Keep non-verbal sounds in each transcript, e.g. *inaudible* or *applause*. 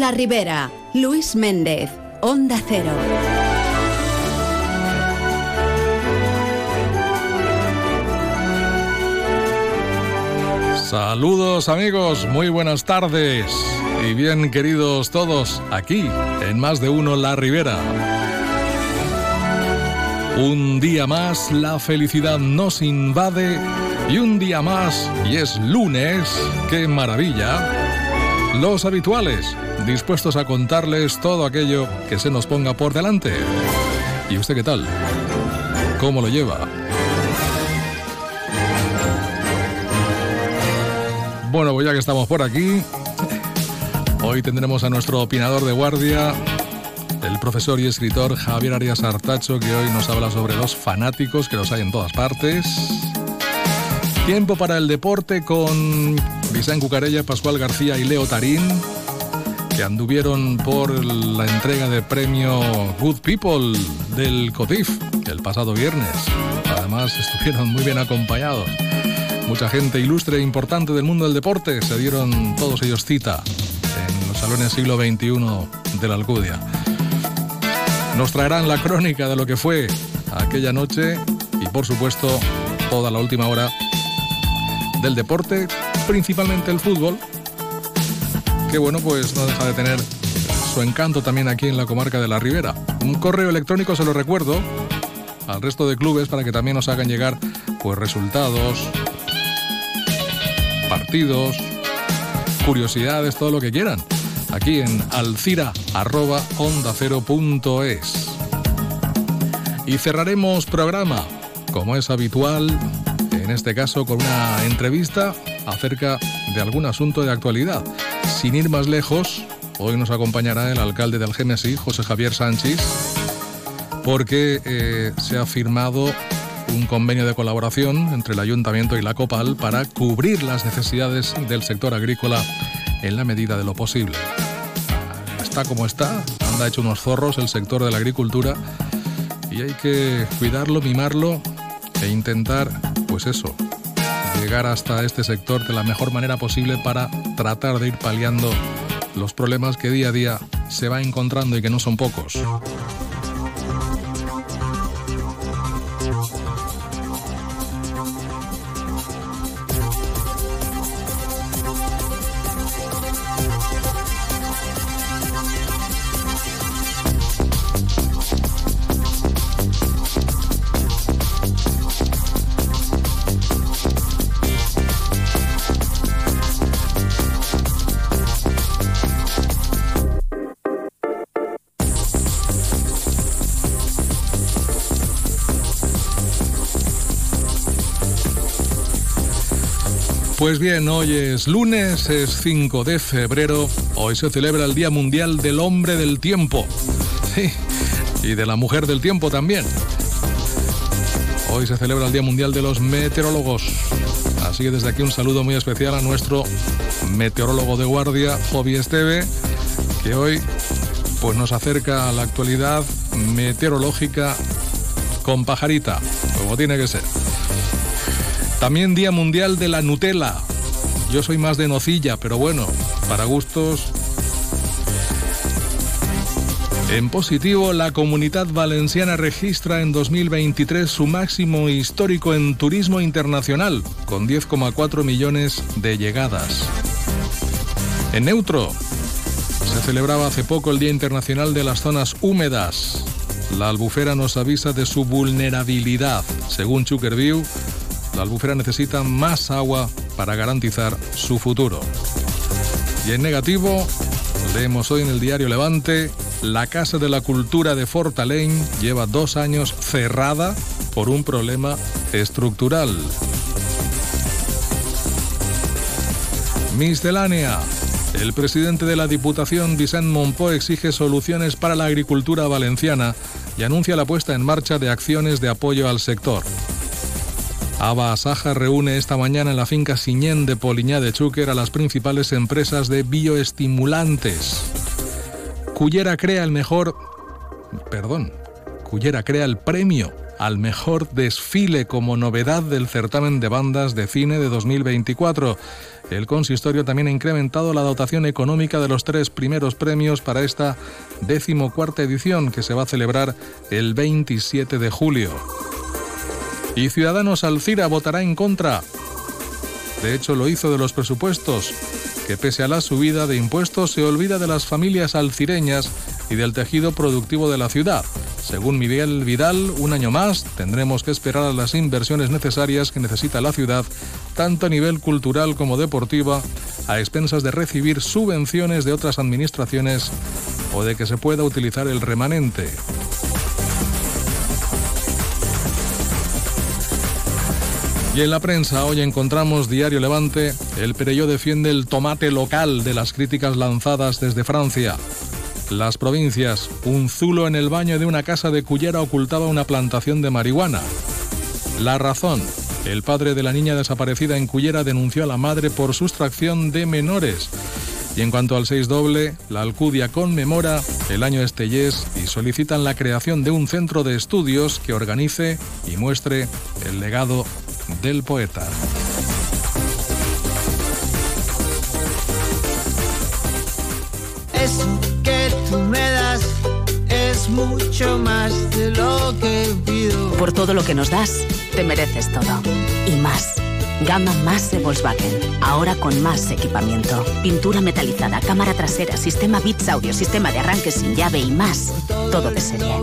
La Ribera, Luis Méndez, Onda Cero. Saludos amigos, muy buenas tardes y bien queridos todos aquí en Más de Uno La Ribera. Un día más la felicidad nos invade y un día más y es lunes, qué maravilla. Los habituales, dispuestos a contarles todo aquello que se nos ponga por delante. ¿Y usted qué tal? ¿Cómo lo lleva? Bueno, pues ya que estamos por aquí, hoy tendremos a nuestro opinador de guardia, el profesor y escritor Javier Arias Artacho, que hoy nos habla sobre los fanáticos que los hay en todas partes. Tiempo para el deporte con Vicente Cucarella, Pascual García y Leo Tarín, que anduvieron por la entrega de premio Good People del COTIF el pasado viernes. Además, estuvieron muy bien acompañados. Mucha gente ilustre e importante del mundo del deporte se dieron todos ellos cita en los salones siglo XXI de la Alcudia. Nos traerán la crónica de lo que fue aquella noche y por supuesto toda la última hora del deporte, principalmente el fútbol, que bueno pues no deja de tener su encanto también aquí en la comarca de la Ribera. Un correo electrónico se lo recuerdo al resto de clubes para que también nos hagan llegar pues resultados, partidos, curiosidades, todo lo que quieran. Aquí en alcira.ondacero.es. Y cerraremos programa, como es habitual, en este caso con una entrevista acerca de algún asunto de actualidad. Sin ir más lejos, hoy nos acompañará el alcalde del Génesis, José Javier Sánchez, porque eh, se ha firmado un convenio de colaboración entre el ayuntamiento y la COPAL para cubrir las necesidades del sector agrícola en la medida de lo posible. Está como está, anda hecho unos zorros el sector de la agricultura y hay que cuidarlo, mimarlo e intentar, pues eso, llegar hasta este sector de la mejor manera posible para tratar de ir paliando los problemas que día a día se va encontrando y que no son pocos. Pues bien, hoy es lunes, es 5 de febrero, hoy se celebra el Día Mundial del Hombre del Tiempo. Y de la Mujer del Tiempo también. Hoy se celebra el Día Mundial de los Meteorólogos. Así que desde aquí un saludo muy especial a nuestro meteorólogo de guardia, Jovi Esteve, que hoy pues nos acerca a la actualidad meteorológica con pajarita, como tiene que ser. También Día Mundial de la Nutella. Yo soy más de nocilla, pero bueno, para gustos. En positivo, la comunidad valenciana registra en 2023 su máximo histórico en turismo internacional, con 10,4 millones de llegadas. En neutro, se celebraba hace poco el Día Internacional de las Zonas Húmedas. La albufera nos avisa de su vulnerabilidad. Según Chukerview, la albufera necesita más agua para garantizar su futuro. Y en negativo, leemos hoy en el diario Levante, la Casa de la Cultura de Fortaleny lleva dos años cerrada por un problema estructural. Miscelánea. El presidente de la Diputación, Vicent Monpó, exige soluciones para la agricultura valenciana y anuncia la puesta en marcha de acciones de apoyo al sector. Ava Asaja reúne esta mañana en la finca Siñén de Poliñá de Chúquer a las principales empresas de bioestimulantes. Cullera crea el mejor... Perdón. Cullera crea el premio al mejor desfile como novedad del certamen de bandas de cine de 2024. El consistorio también ha incrementado la dotación económica de los tres primeros premios para esta decimocuarta edición que se va a celebrar el 27 de julio. Y Ciudadanos Alcira votará en contra. De hecho, lo hizo de los presupuestos, que pese a la subida de impuestos se olvida de las familias alcireñas y del tejido productivo de la ciudad. Según Miguel Vidal, un año más tendremos que esperar a las inversiones necesarias que necesita la ciudad, tanto a nivel cultural como deportiva, a expensas de recibir subvenciones de otras administraciones o de que se pueda utilizar el remanente. Y en la prensa hoy encontramos Diario Levante, el Pereyó defiende el tomate local de las críticas lanzadas desde Francia. Las provincias, un zulo en el baño de una casa de Cullera ocultaba una plantación de marihuana. La razón, el padre de la niña desaparecida en Cullera denunció a la madre por sustracción de menores. Y en cuanto al 6 doble, la Alcudia conmemora el año Estellés y solicitan la creación de un centro de estudios que organice y muestre el legado del poeta. Eso que tú me das es mucho más de lo que pido. Por todo lo que nos das, te mereces todo. Y más. Gama más de Volkswagen. Ahora con más equipamiento. Pintura metalizada, cámara trasera, sistema bits audio, sistema de arranque sin llave y más. Todo de serie.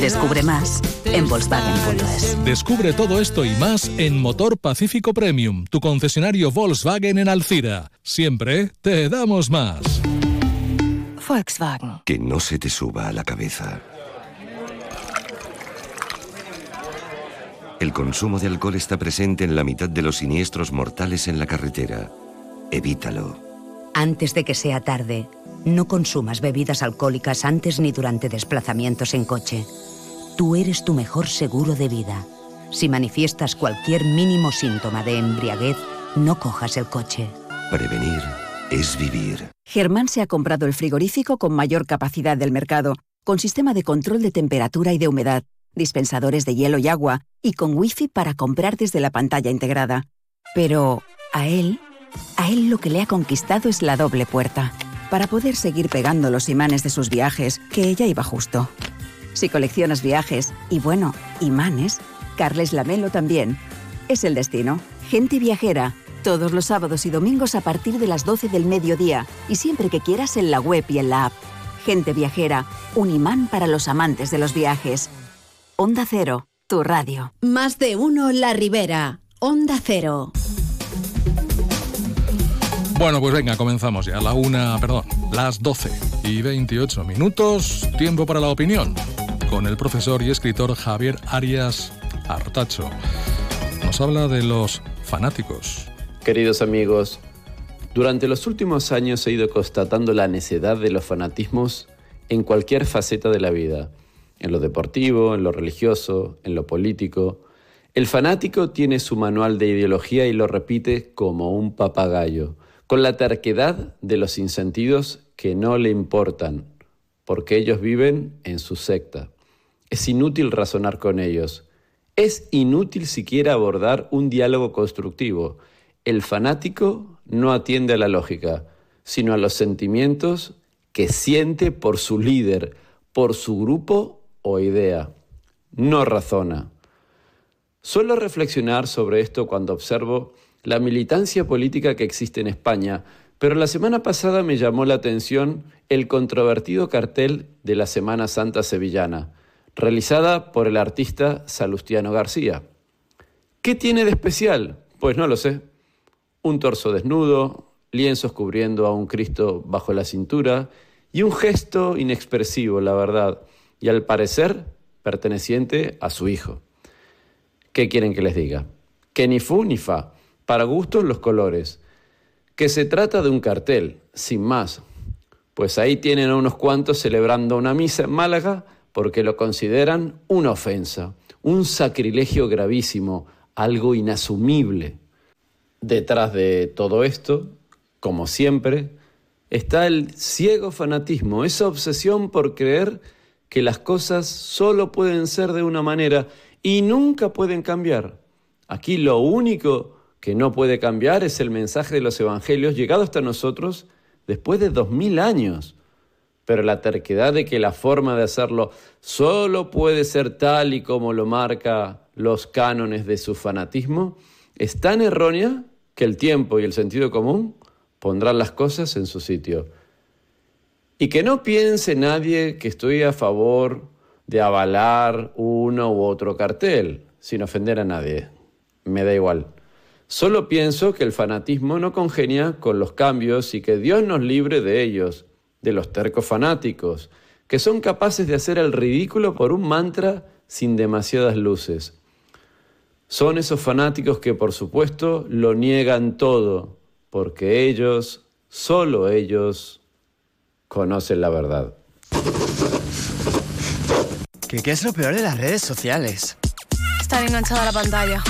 Descubre más en Volkswagen.es. Descubre todo esto y más en Motor Pacífico Premium, tu concesionario Volkswagen en Alcira. Siempre te damos más. Volkswagen. Que no se te suba a la cabeza. El consumo de alcohol está presente en la mitad de los siniestros mortales en la carretera. Evítalo. Antes de que sea tarde, no consumas bebidas alcohólicas antes ni durante desplazamientos en coche. Tú eres tu mejor seguro de vida. Si manifiestas cualquier mínimo síntoma de embriaguez, no cojas el coche. Prevenir es vivir. Germán se ha comprado el frigorífico con mayor capacidad del mercado, con sistema de control de temperatura y de humedad, dispensadores de hielo y agua, y con wifi para comprar desde la pantalla integrada. Pero a él, a él lo que le ha conquistado es la doble puerta, para poder seguir pegando los imanes de sus viajes, que ella iba justo. Si coleccionas viajes y bueno, imanes, Carles Lamelo también. Es el destino. Gente viajera. Todos los sábados y domingos a partir de las 12 del mediodía y siempre que quieras en la web y en la app. Gente viajera, un imán para los amantes de los viajes. Onda Cero, tu radio. Más de uno La Ribera. Onda Cero. Bueno, pues venga, comenzamos ya. La una, perdón, las 12 y 28 minutos. Tiempo para la opinión. Con el profesor y escritor Javier Arias Artacho. Nos habla de los fanáticos. Queridos amigos, durante los últimos años he ido constatando la necedad de los fanatismos en cualquier faceta de la vida, en lo deportivo, en lo religioso, en lo político. El fanático tiene su manual de ideología y lo repite como un papagayo, con la terquedad de los insentidos que no le importan, porque ellos viven en su secta. Es inútil razonar con ellos, es inútil siquiera abordar un diálogo constructivo, el fanático no atiende a la lógica, sino a los sentimientos que siente por su líder, por su grupo o idea. No razona. Suelo reflexionar sobre esto cuando observo la militancia política que existe en España, pero la semana pasada me llamó la atención el controvertido cartel de la Semana Santa Sevillana, realizada por el artista Salustiano García. ¿Qué tiene de especial? Pues no lo sé un torso desnudo, lienzos cubriendo a un Cristo bajo la cintura y un gesto inexpresivo, la verdad, y al parecer perteneciente a su hijo. ¿Qué quieren que les diga? Que ni fu ni fa, para gustos los colores, que se trata de un cartel, sin más, pues ahí tienen a unos cuantos celebrando una misa en Málaga porque lo consideran una ofensa, un sacrilegio gravísimo, algo inasumible. Detrás de todo esto, como siempre, está el ciego fanatismo, esa obsesión por creer que las cosas solo pueden ser de una manera y nunca pueden cambiar. Aquí lo único que no puede cambiar es el mensaje de los evangelios llegado hasta nosotros después de dos mil años. Pero la terquedad de que la forma de hacerlo solo puede ser tal y como lo marca los cánones de su fanatismo es tan errónea que el tiempo y el sentido común pondrán las cosas en su sitio. Y que no piense nadie que estoy a favor de avalar uno u otro cartel, sin ofender a nadie. Me da igual. Solo pienso que el fanatismo no congenia con los cambios y que Dios nos libre de ellos, de los tercos fanáticos, que son capaces de hacer el ridículo por un mantra sin demasiadas luces. Son esos fanáticos que por supuesto lo niegan todo, porque ellos, solo ellos, conocen la verdad. ¿Qué, ¿Qué es lo peor de las redes sociales? Estar enganchada a la pantalla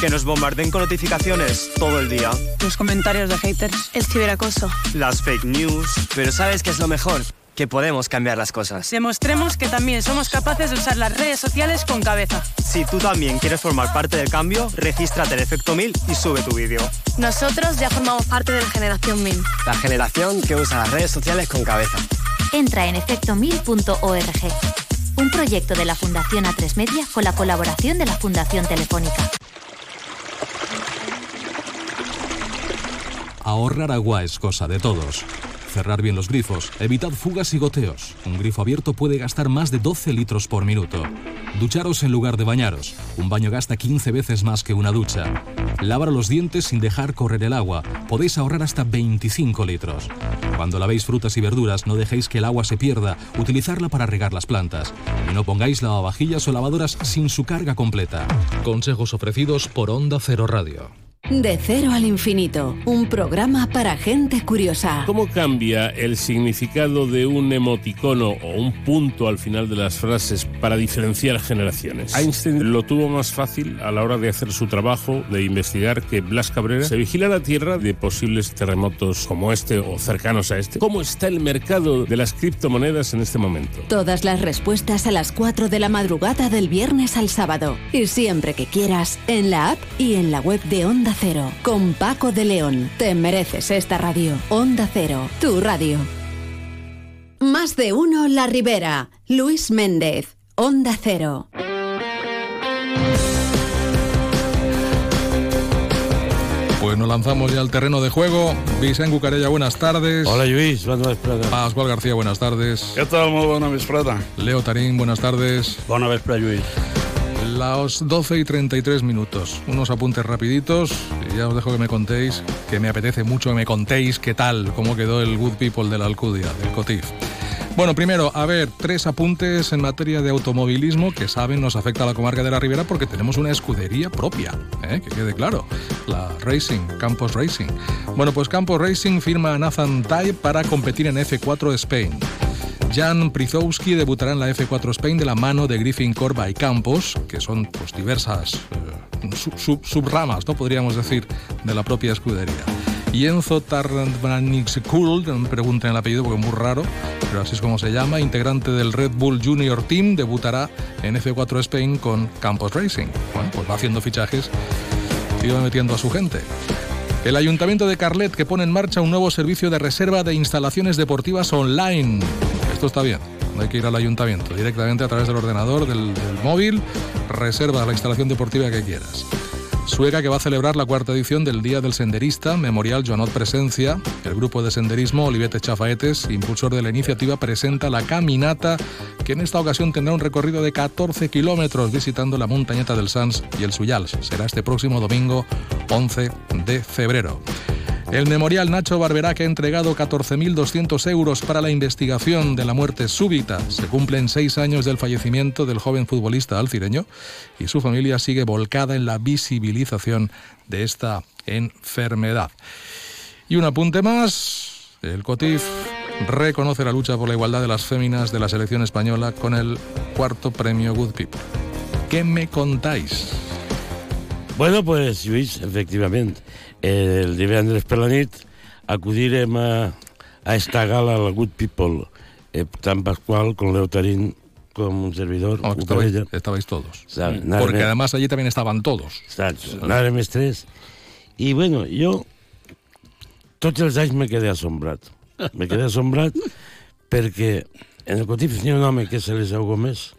que nos bombarden con notificaciones todo el día. Los comentarios de haters. El ciberacoso. Las fake news. Pero ¿sabes qué es lo mejor? Que podemos cambiar las cosas. Demostremos que también somos capaces de usar las redes sociales con cabeza. Si tú también quieres formar parte del cambio, regístrate en Efecto 1000 y sube tu vídeo. Nosotros ya formamos parte de la generación 1000. La generación que usa las redes sociales con cabeza. Entra en efecto1000.org. Un proyecto de la Fundación A3 Media con la colaboración de la Fundación Telefónica. Ahorrar agua es cosa de todos. Cerrar bien los grifos, evitad fugas y goteos. Un grifo abierto puede gastar más de 12 litros por minuto. Ducharos en lugar de bañaros. Un baño gasta 15 veces más que una ducha. Lavar los dientes sin dejar correr el agua. Podéis ahorrar hasta 25 litros. Cuando lavéis frutas y verduras, no dejéis que el agua se pierda. Utilizarla para regar las plantas. Y no pongáis lavavajillas o lavadoras sin su carga completa. Consejos ofrecidos por Onda Cero Radio. De cero al infinito, un programa para gente curiosa. ¿Cómo cambia el significado de un emoticono o un punto al final de las frases para diferenciar generaciones? Einstein lo tuvo más fácil a la hora de hacer su trabajo de investigar que Blas Cabrera se vigila la Tierra de posibles terremotos como este o cercanos a este. ¿Cómo está el mercado de las criptomonedas en este momento? Todas las respuestas a las 4 de la madrugada del viernes al sábado. Y siempre que quieras, en la app y en la web de Onda Cero, con Paco de León. Te mereces esta radio. Onda Cero, tu radio. Más de uno La Ribera. Luis Méndez. Onda Cero. Pues nos lanzamos ya al terreno de juego. Vicente Cucarella, buenas tardes. Hola Luis, buenas tardes. Pascual García, buenas tardes. ¿Qué tal? Muy buena vesprada. Leo Tarín, buenas tardes. Buenas vesprada, Luis. Las 12 y 33 minutos. Unos apuntes rapiditos y ya os dejo que me contéis, que me apetece mucho que me contéis qué tal, cómo quedó el Good People de la Alcudia, del COTIF. Bueno, primero, a ver, tres apuntes en materia de automovilismo que saben nos afecta a la comarca de la Ribera porque tenemos una escudería propia, ¿eh? que quede claro, la Racing, Campos Racing. Bueno, pues Campos Racing firma a Nathan Tai para competir en F4 Spain. Jan Prizowski debutará en la F4 Spain de la mano de Griffin Corba y Campos, que son pues, diversas eh, sub, sub, subramas, ¿no? podríamos decir, de la propia escudería. Y Enzo Tarnanixkul, no me pregunten el apellido porque es muy raro, pero así es como se llama, integrante del Red Bull Junior Team, debutará en F4 Spain con Campos Racing. Bueno, pues va haciendo fichajes y va metiendo a su gente. El Ayuntamiento de Carlet que pone en marcha un nuevo servicio de reserva de instalaciones deportivas online. Esto está bien, no hay que ir al ayuntamiento, directamente a través del ordenador, del, móvil, reserva la instalación deportiva que quieras. Sueca que va a celebrar la cuarta edición del Día del Senderista, Memorial Joanot Presencia. El grupo de senderismo Olivete Chafaetes, impulsor de la iniciativa, presenta la caminata que en esta ocasión tendrá un recorrido de 14 kilómetros visitando la montañeta del Sans y el Suyals. Será este próximo domingo 11 de febrero. El memorial Nacho Barberac ha entregado 14.200 euros para la investigación de la muerte súbita. Se cumplen seis años del fallecimiento del joven futbolista alcireño y su familia sigue volcada en la visibilización de esta enfermedad. Y un apunte más, el COTIF reconoce la lucha por la igualdad de las féminas de la selección española con el cuarto premio Good People. ¿Qué me contáis? Bueno, pues, Luis, efectivament, el divendres per la nit acudirem a, a esta gala a la Good People, eh, tant Pasqual com Leo Tarín como un servidor. No, estabais, estabais, todos. ¿Sabe? Porque además allí también estaban todos. Exacto. Nada més tres. I bueno, jo tots els anys me quedé assombrat. Me quedé assombrat perquè en el Cotif ha un home que és Eliseu Gómez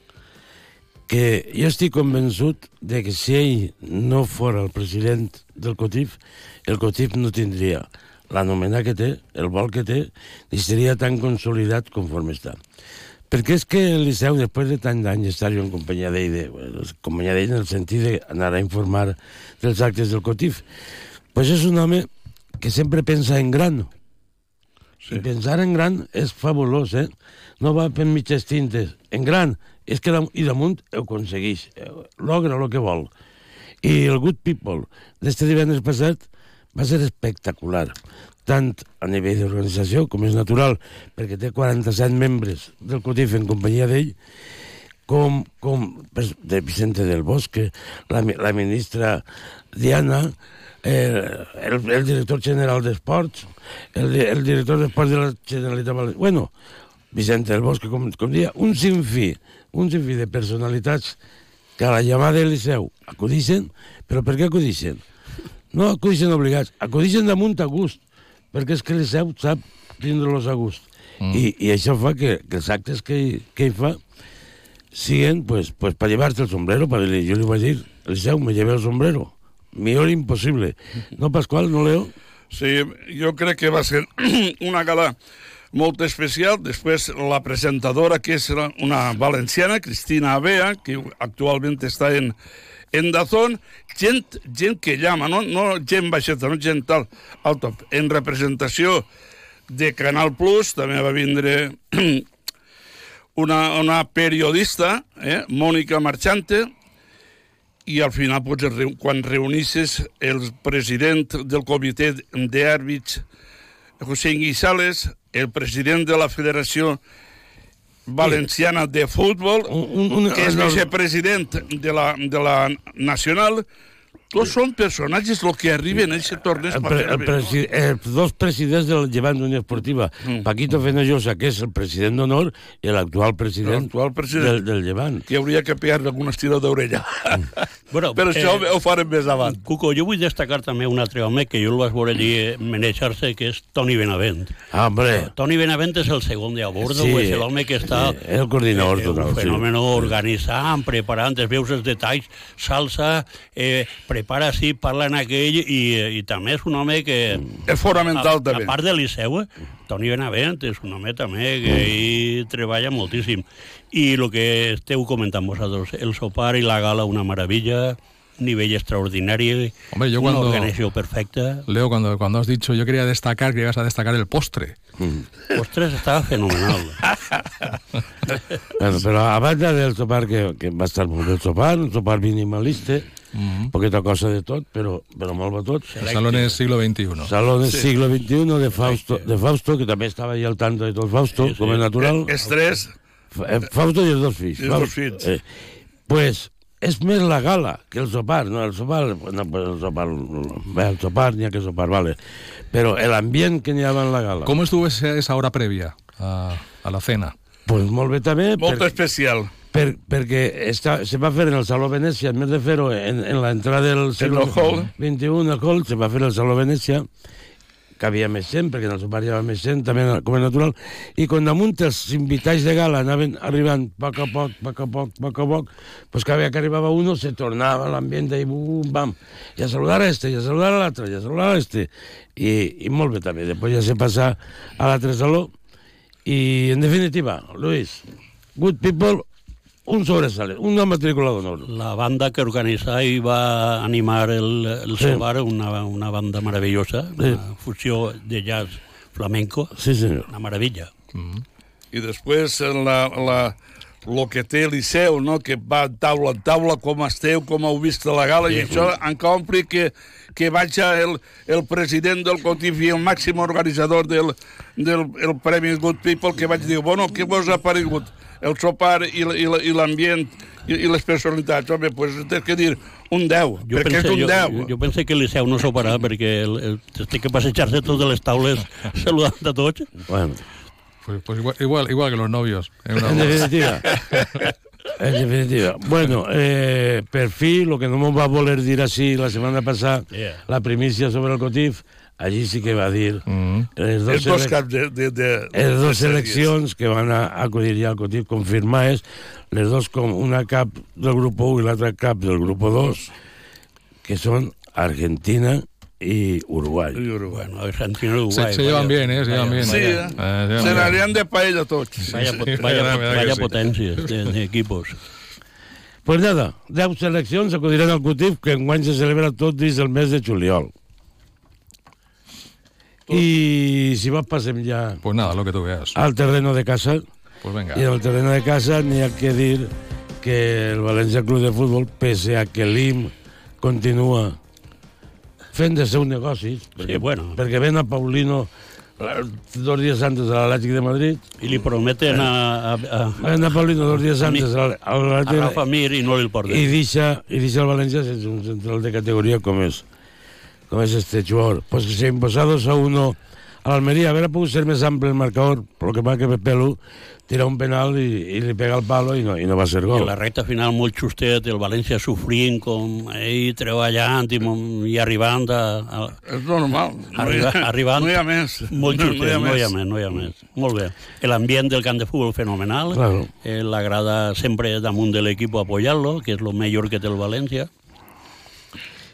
que jo estic convençut de que si ell no fora el president del COTIF, el COTIF no tindria l'anomenat que té, el vol que té, ni seria tan consolidat conforme està. Perquè és que el Liceu, després de tant d'anys estar jo en companyia d'ell, de, bueno, companyia d'ell en el sentit d'anar a informar dels actes del COTIF, pues és un home que sempre pensa en gran. Sí. I pensar en gran és fabulós, eh? No va per mitges tintes. En gran, és que i damunt ho aconsegueix, eh, logra el que vol. I el Good People d'este divendres passat va ser espectacular, tant a nivell d'organització, com és natural, perquè té 47 membres del COTIF en companyia d'ell, com, com de Vicente del Bosque, la, la ministra Diana, eh, el, el director general d'Esports, el, el director d'Esports de la Generalitat Valenciana... Bueno, Vicente del Bosque, com, com dia, un sinfí un sinfí de personalitats que a la llamada del Liceu acudixen, però per què acudixen? No acudixen obligats, acudixen damunt a gust, perquè és que el Liceu sap tindre-los a gust. Mm. I, I això fa que, que els actes que, que hi fa siguen pues, pues para llevarte el sombrero, para dir, jo li vaig dir, Liceu, me llevé el sombrero. Millor impossible. No, Pasqual, no, Leo? Sí, jo crec que va ser *clears throat* una gala molt especial. Després la presentadora, que és una valenciana, Cristina Abea, que actualment està en, en Dazón, gent, gent que llama, no, no gent baixeta, no? Gent tal, al top. En representació de Canal Plus també va vindre *clears throat* una, una periodista, eh, Mònica Marchante, i al final, pues, quan reunisses el president del comitè d'àrbits, José Guisales, el president de la Federació Valenciana de Futbol, un, un, que és vicepresident de la, de la Nacional, tots són personatges el que arriben a aquest torneig. El, pre, el presi, els dos presidents del Llevant d'Unió Esportiva, mm. Paquito Fenollosa, que és el president d'honor, i l'actual president, president del, del Llevant. Que hauria que pegar algun estiró d'orella. Mm. *laughs* bueno, Però això eh, ho farem més avant. Cuco, jo vull destacar també un altre home que jo el vaig veure allí manejar-se, que és Toni Benavent. Ah, hombre. Toni Benavent és el segon de a bordo, sí, és l'home que està... Sí, el coordinador eh, total. Un fenomen sí. organitzant, preparant, es veus els detalls, salsa, eh, prepara així, parla en aquell, i, i també és un home que... És fonamental, a, també. A part de Liceu, Toni Benavent és un home també que hi treballa moltíssim. I el que esteu comentant vosaltres, el sopar i la gala, una meravella, nivel extraordinario, Hombre, yo una cuando, organización perfecta. Leo, cuando, cuando has dicho, yo quería destacar, que ibas a destacar el postre. El postre estaba fenomenal. *laughs* *laughs* bueno, però a banda del sopar, que, que va estar molt el sopar, un sopar minimalista, mm -hmm. poqueta cosa de tot, però, però molt bé tot. Salones siglo XXI. Salones sí. siglo XXI de Fausto, de Fausto, que també estava ahí al tanto de tot Fausto, sí, sí. com és natural. Els tres. Eh, Fausto i els dos fills. I els dos fills. Eh, pues, és més la gala que el sopar, no? El sopar, no, el sopar, bé, el sopar n'hi ha que sopar, vale. Però l'ambient que n'hi havia en la gala. Com estuvo esa, esa hora prèvia a, a la cena? Pues molt bé també. Molt per, especial. Per, perquè està, se va fer en el Saló Venècia, en més de fer-ho en, en l'entrada del segle XXI, hall, se va fer el Saló Venècia, que havia més gent, perquè en el sopar hi havia més gent, també com és natural, i quan damunt els invitats de gala anaven arribant a poc a poc, a poc a poc, a poc a poc, pues cada vegada que arribava uno se tornava l'ambient i bum, bam, i a saludar a este, i a saludar a l'altre, i a saludar a este, i, i molt bé també. Després ja se passa a l'altre saló, i en definitiva, Luis, good people, un sobresale, una matrícula d'honor. La banda que organitza i va animar el, el sí. Sobar, una, una banda meravellosa, sí. una fusió de jazz flamenco. Sí, senyor. Una meravella. Mm -hmm. I després la, la, lo que té Liceu, no? que va taula en taula, com esteu, com heu vist la gala, sí, i això encara ompli que, que vaig el, el president del COTIF i el màxim organitzador del, del el Premi Good People, que vaig dir, bueno, què vos ha paregut? El sopar i, i l'ambient i, i les personalitats, home, pues tens que dir un 10, jo perquè pense, és un 10. Jo, jo penso que el Liceu no soparà perquè el, el, té que passejar-se totes les taules *laughs* saludant a tots. Bueno, Pues, pues igual, igual, igual que los novios. En, una En definitiva. *laughs* En definitiva. Bueno, eh, per fi, lo que no nos va a voler dir així la setmana passada, Yeah. la primícia sobre el Cotif, allí sí que va dir les dos, dos caps de... de, de les sèries. seleccions que van a acudir ja al Cotif confirmades, les dos com una cap del grup 1 i l'altra cap del grup 2, que són Argentina i Uruguai. I Uruguai. Bueno, Argentina y Se, Uruguay. se llevan vaya- bien, ¿eh? Se llevan vaya- bien. Sí, Eh, eh? se Se n'anirien de paella tots. Vaya, Sí, pot- sí, vaya, vaya sí. potencias de, de equipos. Pues nada, 10 seleccions acudiran al Cotif que enguany se celebra tot dins del mes de juliol. I si vas passem ja Pues nada, lo que tú veas. al terreno de casa, Pues venga. i en el terreno de casa n'hi ha que dir que el València Club de Futbol, pese a que l'IM continua fent de seus negocis, perquè, bueno. perquè ven a Paulino dos dies antes de l'Atlètic de Madrid, Y le prometen a, a, a, ven a Paulino dos dies antes a a l'Atlètic Rafa Mir y no el porter. i deixa, i deixa el València sense un central de categoria com és, com és este jugador. Pues que se ha imposado a uno a l'Almeria. Haver pogut ser més ample el marcador, però que va que Pepelu tira un penal i, i li pega el palo i no, i no va ser I gol. la recta final molt justet, el València sofrint com ell treballant i, i arribant a, a, És normal. Arriba, no hi ha, arribant No hi ha més. molt No, justet, no hi ha més, no hi ha més. Molt bé. L'ambient del camp de futbol fenomenal, Claro. eh, l'agrada sempre damunt de l'equip apoyar-lo, que és el millor que té el València.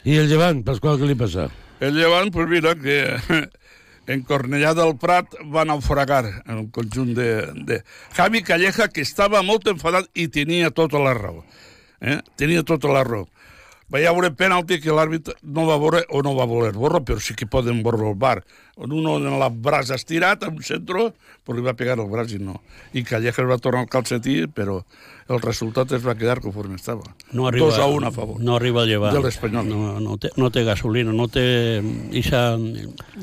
I el Llevant, Pasqual, què li passa? El llevant, pues mira, que *laughs* en Cornellà del Prat va naufragar en el conjunt de, de... Javi Calleja, que estava molt enfadat i tenia tota la raó. Eh? Tenia tota la raó. Va hi haver penalti que l'àrbitre no va veure o no va voler veure, però sí que poden veure el bar. Uno en la braç estirat, en centre, però li va pegar el braç i no. I Calleja es va tornar al calcetí, però el resultat es va quedar conforme estava. No arriba, Dos a un a favor. No arriba a llevar. De l'Espanyol. No, no, té, no té gasolina, no té... Ixa,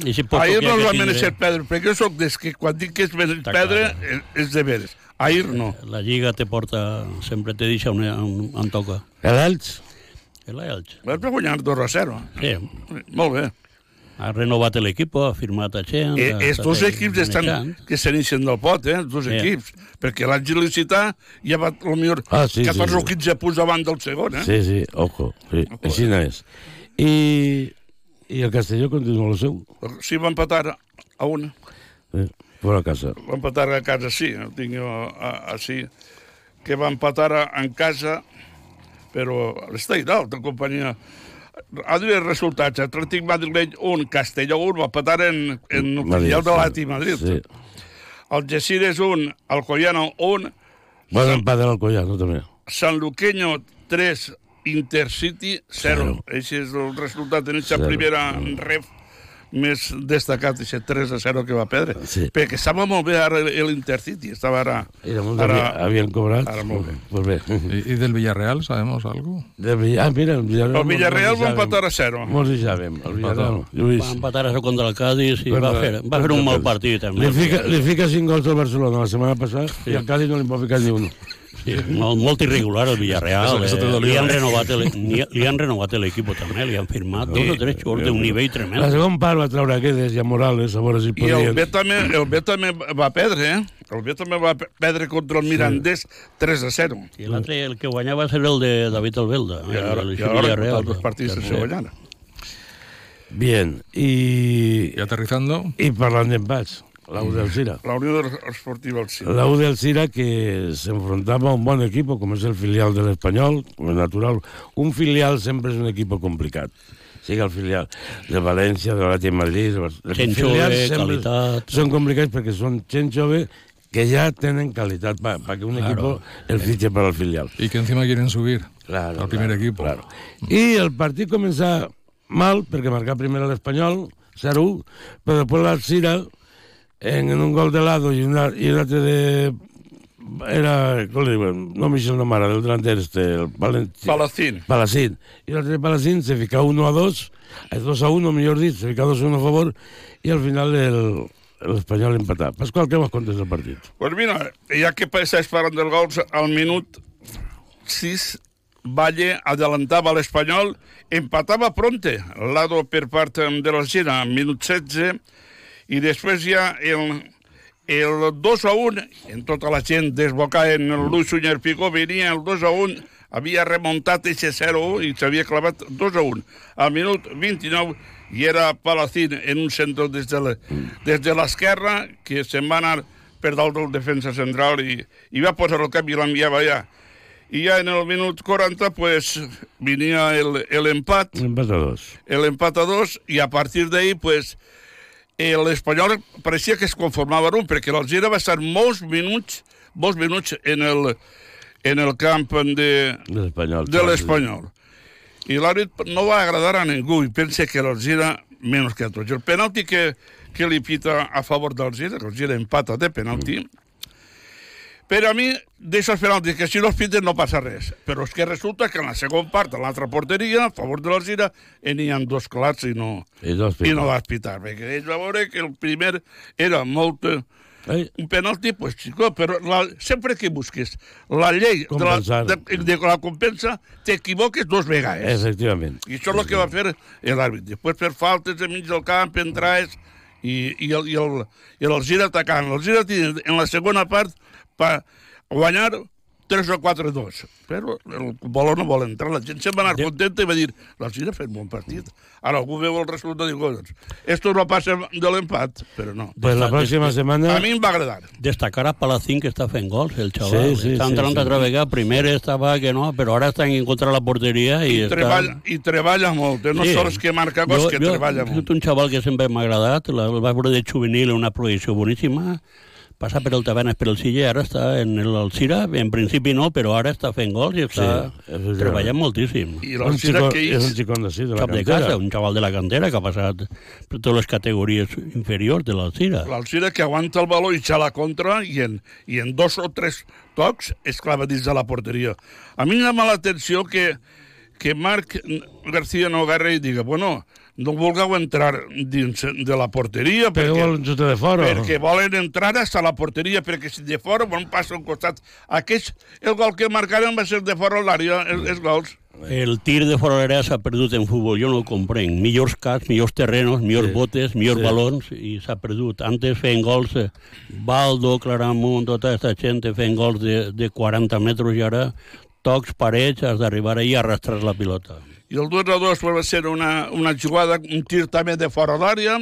ixa Ahir no els va mereixer perdre, perquè jo soc des que quan dic que és mereixer Està perdre, clar. és, de veres. Ahir no. La Lliga te porta, sempre te deixa on, on, on toca. L'Elx? L'Elx. Vas guanyar 2 a 0. Sí. Molt bé. Ha renovat l'equip, ha firmat a gent... Eh, ha- els està dos fent equips estan, que se n'eixen del pot, eh? Els dos Sí. equips. Perquè l'Angelicitar ja va, potser, Ah, sí, sí, 14 o sí. 15 punts davant del segon, eh? Sí, sí, ojo, sí, així no és. I, I el Castelló continua el seu, Sí, va empatar a una. eh, fora casa. Va empatar a casa, sí. Ho tinc jo a, així. Que va empatar a, en casa, però està ideal, la companyia. A dir els resultats, Atlètic Madrid 1, Castelló 1, va empatar en, en el Madrid, filial de l'Ati Madrid. Sí. Algeciras 1, Alcoyano 1, Van empatar al Collano, també. San Luqueño 3, Intercity 0. Aquest és el resultat en aquesta primera ref més destacat, aquest 3 a 0 que va perdre. Sí. Perquè estava molt bé ara l'Intercity, estava ara... Era molt ara, havien cobrat. Ara molt bé. Pues bé. ¿Y, y del Villarreal sabemos algo? De Villar, ah, mira, el Villarreal... El Villarreal va empatar a sabem. 0. Mos hi sabem, el Villarreal. Lluís. Va empatar això contra el Cádiz i va fer, va fer un mal partit, també. Li fica, li fica 5 gols al Barcelona la setmana passada i al Cádiz no li pot ficar ni un. Sí, molt, molt irregular el Villarreal. Eh? li, han eh? renovat el, li, li han renovat l'equip també, li han firmat dos o tres jugadors d'un nivell La tremendo. segon part va treure Guedes i a Morales, a veure si I el podien... B també, el B també va perdre, eh? El B també va perdre contra el Mirandés 3 a 0. I l'altre, el que guanyava, va ser el de David Albelda. I ara, el, i ara els dos partits sense guanyar. Bien, i... Y aterrizando. I parlant d'empats, la U del Cira. La Unió Esportiva al Cira. La U del Cira que se enfrentaba a un buen equipo, como es el filial del Español, como es natural. Un filial siempre es un equipo complicado. Sigue el filial de València, de l'Atlètic de Madrid... de els Gent filials jove, sempre qualitat. Són complicats perquè són gent jove que ya tienen calidad para que un Claro. equipo el fiche para el filial. Y que encima quieren subir Claro, al primer claro, equipo. Claro. I el partit comença mal, perquè marcà primer l'Espanyol, 0-1, però després l'Alcira, en, en un gol de lado i, una, i un altre de... Era, com li diuen? No Michel Nomara, del delanter este, el Valenti... Palacín. Palacín. I l'altre Palacín se fica 1 a 2, es 2 a 1, millor dit, se fica 2 a 1 a favor, i al final el, l'Espanyol empatar. Pasqual, què más contes del partit? Pues mira, ya que estás parando el gol al minut 6, Valle adelantaba al español, empataba pronte, lado per parte de la Gira, minut 16, y después ya el, el 2 a 1, en tota la gent desbocada en el Luis Sunyer Pico, venia el 2 a 1, havia remuntat aquest 0 i s'havia clavat 2 a 1. Al minut 29 i era Palacín en un centre des de la- des de l'esquerra que se'n va anar per dalt del defensa central i, i va posar el cap i l'enviava allà. I ja en el minut 40 pues, venia el, el empat, Empat a dos. el empat a dos, i a partir d'ahí, pues, eh, l'Espanyol pareixia que es conformava en un, perquè l'Alzira va estar molts minuts, molts minuts en el, en el camp de, De l'Espanyol. I l'àrbit no va agradar a ningú i pensa que l'Alzira menys que a tots. El penalti que, que li pita a favor d'Alzira, que l'Alzira empata de penalti, per a mi, d'aixòs penaltis que si no es piten no passa res. Però és que resulta que en la segona part, a l'altra porteria, a favor de l'Alzira, en hi ha dos clats i no, I no va pitar. Perquè ell va veure que el primer era molt... eh, Un penalti, pues, chico, però la, sempre que busques la llei de la, de, de la compensa, t'equivoques dos vegades. Efectivament. I això és el que va fer l'àrbit. Després per faltes enmig del camp, entrades, i, i, el, i, el, i el gira atacant. El gira en la segona part per guanyar 3 o 4-2. Però el baló no vol entrar. La gent se'n va anar contenta i va dir la gira ha fet un bon partit. Ara algú veu el resultat i diu, doncs, esto no passa de l'empat, però no. Pues la pròxima setmana... A mi em va agradar. Destacar a Palacín que está en gols, el chaval. Sí, sí, está sí, entrando sí. otra vez. Primero estaba que no, pero ahora está en contra de la portería y, I está... treballa, i treballa molt, eh? no Sí. sols que marca gols, que treballa és molt. un xaval que sempre m'ha agradat, el va veure de juvenil en una projecció boníssima, passa per el Tavernes, per el Silla, i ara està en el Alcira, en principi no, però ara està fent gols i està Sí, treballant moltíssim. I Un xicó, és un xicó d'ací, de la Cap de cantera. casa, un xaval de la cantera que ha passat per totes les categories inferiors de l'Alcira. L'Alcira que aguanta el baló i xa la contra i en, i en dos o tres tocs es clava dins de la porteria. A mi em llama l'atenció que, que Marc García Nogarra i diga, bueno, no vulgueu entrar dins de la porteria Però perquè, volen de fora. perquè volen entrar hasta la porteria perquè si de fora van passar un costat aquest, el gol que marcaren va ser de fora a l'àrea, els, els gols El tir de fora l'àrea s'ha perdut en futbol, jo no ho comprenc. Millors caps, millors terrenos, millors Sí. botes, millors Sí. balons, i s'ha perdut. Antes feien gols, eh, Baldo, Claramunt, tota aquesta gent feien gols de, de 40 metres i ara tocs, parets, has d'arribar ahí i arrastrar la pilota. I el 2 a 2 va ser una, una jugada, un tir també de fora d'àrea,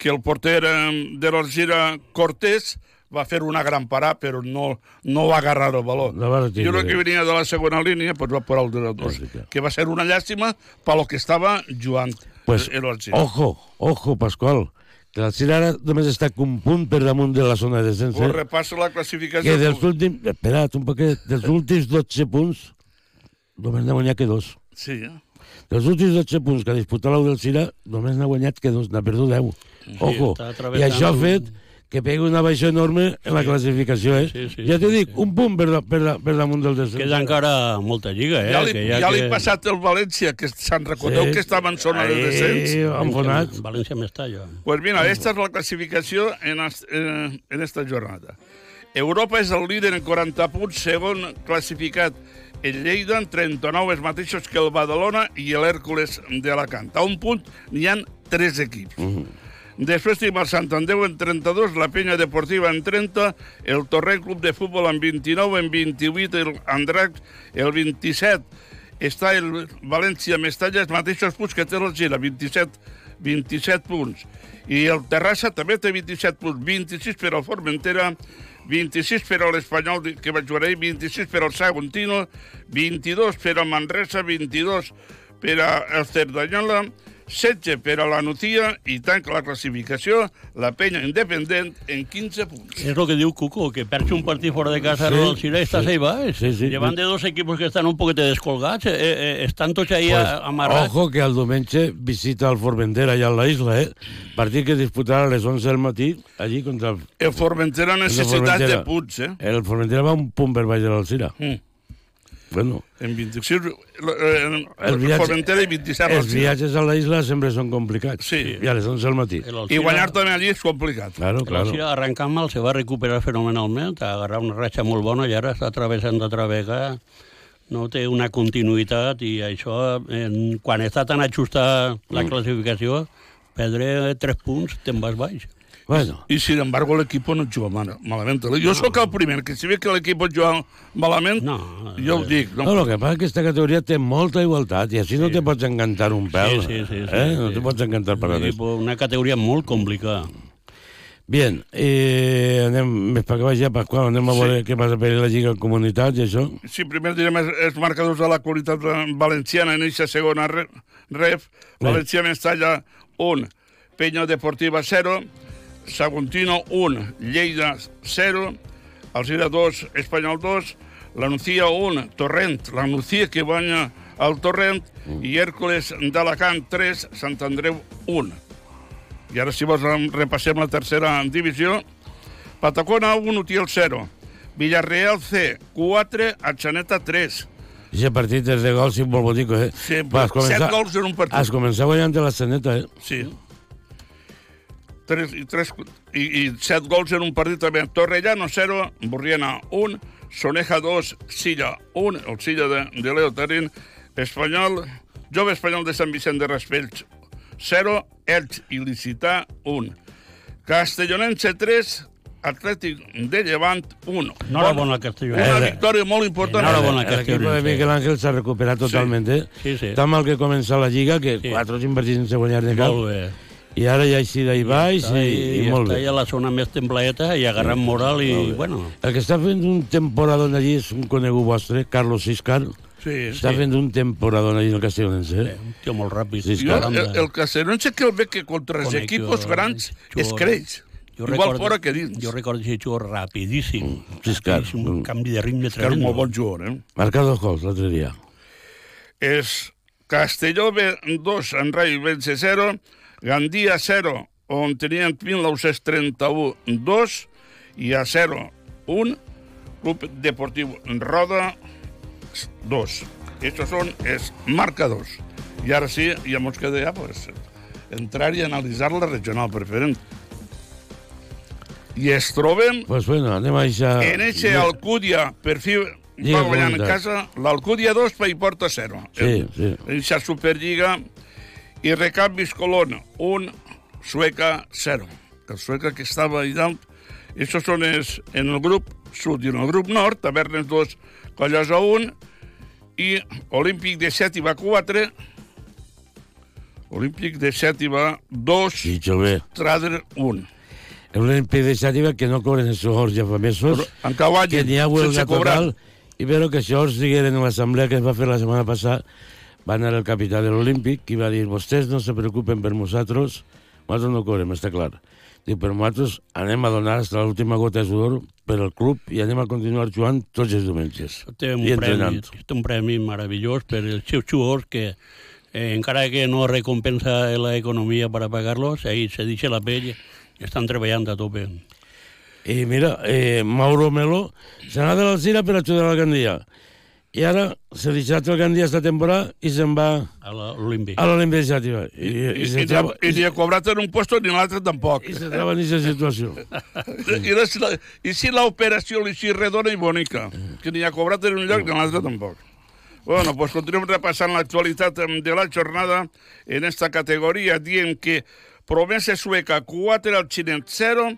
que el porter eh, de l'Alzira Cortés va fer una gran parada, però no, no va agarrar el baló. No va I uno que venia de la segona línia pues va por el 2 a 2, que va ser una llàstima per lo que estava jugant Pues, l'Alzira. ojo, ojo, Pasqual, que l'Alcira ara només està un punt per damunt de la zona de descens. Pues eh? repasso la classificació. Que dels últims... Espera't un poquet. Dels últims 12 punts, només n'ha guanyat que dos. Sí, eh? Dels últims 12 punts que ha disputat l'Au del Cira, només n'ha guanyat que dos, n'ha perdut 10. Ojo. I això ha fet que pegui una baixa enorme en la classificació, eh? Sí, sí, ja t'ho dic, un punt per, da, per, da, per damunt del descens. Queda encara molta lliga, eh? Ja li, que ja li que... passat el València, que se'n recordeu Sí. que estava en zona de descens. enfonat. València Mestalla. Pues mira, esta es la clasificació en, eh, en esta jornada. Europa és el líder en 40 punts, segon classificat el Lleida en 39, els mateixos que el Badalona i l'Hèrcules d'Alacant. A un punt n'hi han tres equips. Després tenim el Sant Andreu en 32, la Penya Deportiva en 30, el Torrent Club de Futbol en 29, en 28 el Andrac, el 27 està el València Mestalla, els mateixos punts que té el Gira, 27, 27 punts. I el Terrassa també té 27 punts, 26 per al Formentera, 26 per a l'Espanyol que va jugar ahir, 26 per al Saguntino, 22 per al Manresa, 22 per al Cerdanyola, 16 per a la Nucia i tanca la classificació la penya independent en 15 punts. Es lo que diu Cuco, que perds un partit fora de casa Sí, sí, el Sira, estàs sí. ahí baix. Sí, sí. Llevan de dos equipos que estan un poquet descolgats, eh, eh, estan tots ahí Pues, amarrats. ojo que el diumenge visita el Formentera allà a la isla, eh? Partit que disputarà a les 11 del matí, allí contra el... El Formentera ha el de necessitat de Formentera. punts, eh? El Formentera va un punt per baix de l'Alcira. Mm. Bueno, En 26, eh, el el viatge, Formentera i 27 els viatges a la isla sempre són complicats. Sí. I a les 11 del matí. I guanyar també allí és complicat. Claro, El claro. Sira arrencant mal se va recuperar fenomenalment, ha agarrat una ratxa molt bona i ara està travessant altra vegada no té una continuïtat i això, en, quan està tan ajustada la classificació, perdre tres punts te'n vas baix. Bueno. Y sin embargo el equipo no juga mal, malament. Jo sóc el primer, que si ve que l'equip juga malament, no, jo ho dic. No, el que passa és que aquesta categoria té molta igualtat i així no te pots encantar un pèl. Sí, sí, sí, sí, eh? No sí. te pots encantar per res. equipo- Una categoria molt complicada. Bien, eh, anem més per que ja, Pasqual, anem a Sí. veure què passa per la Lliga de Comunitats i això. Sí, primer direm els, els marcadors de la qualitat valenciana en aquesta segona re- ref. València Mestalla 1, Peña Deportiva 0, Saguntino 1, Lleida 0, Alzira 2, Espanyol 2, la Nucía 1, Torrent, la Nucía que guanya el Torrent, i Hèrcules d'Alacant 3, Sant Andreu 1. I ara, si vols, repassem la tercera divisió. Patacona 1, Utiel 0. Villarreal C, 4, Atxaneta 3. Aquest partit és de gols i molt bonic, eh? Sí, Vas set gols en un partit. Has començat guanyant la Saneta, eh? Sí. Tres, i, tres, i, i set gols en un partit també. Torrellano 0, Burriana 1, Soneja 2, Silla 1, el Silla de, de Leo Tarín, Espanyol, Jove Espanyol de Sant Vicent de Raspells 0, Elx i Licità 1. Castellonense 3, Atlètic de Llevant 1. Enhorabona, Castellonense. Una victòria molt important. L'equip de Miguel Ángel s'ha recuperat totalment, eh? Sí, sí. Tan mal que comença la Lliga que Sí. quatre partits sense guanyar de cap. Molt bé. I ara ja així d'ahí baix i, i, I molt bé. ja a la zona més templadeta i agarrant moral i, bueno... El que està fent un temporadón allí és un conegut vostre, Carlos Siscar. Sí, està sí. fent un temporadón allí en el Castellonense. Eh? Un tio molt ràpid. Jo, el, el Castellonense que el ve que contra els equipos grans jo- es creix. Jo Igual recordo, fora que dins. Jo recordo que jugador rapidíssim. Siscar. És un canvi de ritme Siscar, tremendo. molt bon jugador, eh? Marca dos gols l'altre dia. És Castelló B 2, Enrai Vence 0, Gandia 0, on tenien 1931 2, i a 0 1, Club Deportiu Roda 2. Estos son els marcadors. I ara sí, ja mos queda ja, pues, entrar i analitzar la regional preferent. I es trobem Pues bueno, anem a deixar... en eixe Alcúdia, per fi Lliga va guanyant en casa, l'Alcúdia 2 per hi porta 0. Sí, sí. En eixa Superliga, i recanvis Colón 1, Sueca 0. El Sueca que estava allà dalt, això són els, en el grup sud i en el grup nord, Tavernes 2, Collosa 1, i Olímpic de 7 i va 4, Olímpic de 7 i va 2, Sí, Jové. Trader 1. L'Olímpic de Xàtiva que no cobren els sous ja fa mesos. Però guanyen, Que n'hi ha huelga cobrar. total. I però que això els digueren en l'assemblea que es va fer la setmana passada, va anar el capità de l'Olímpic i va dir, vostès no se preocupen per nosaltres, nosaltres no cobrem, està clar. Diu, però nosaltres anem a donar fins a l'última gota de sudor per al club i anem a continuar jugant tots els diumenges. té un, premi, té un premi meravellós per els seus jugadors que eh, encara que no recompensa la economia para pagarlos, ahí se dice la pell i estan treballant a tope. I mira, eh, Mauro Melo se n'ha de l'Alzira per ajudar la Gandia. I ara se deixa el Gandia esta temporada i se'n va A l'Olímpic. a l'Olímpic Xàtiva. I, I, i, i, se i, ni ha cobrat en un puesto ni l'altre tampoc. i se troba en aquesta situació. I, si la, i si l'operació li si redona i bonica, que ni ha cobrat en un lloc ni l'altre tampoc. Bueno, pues continuem repassant l'actualitat de la jornada en esta categoria, dient que Promesa Sueca 4, el Xinet 0,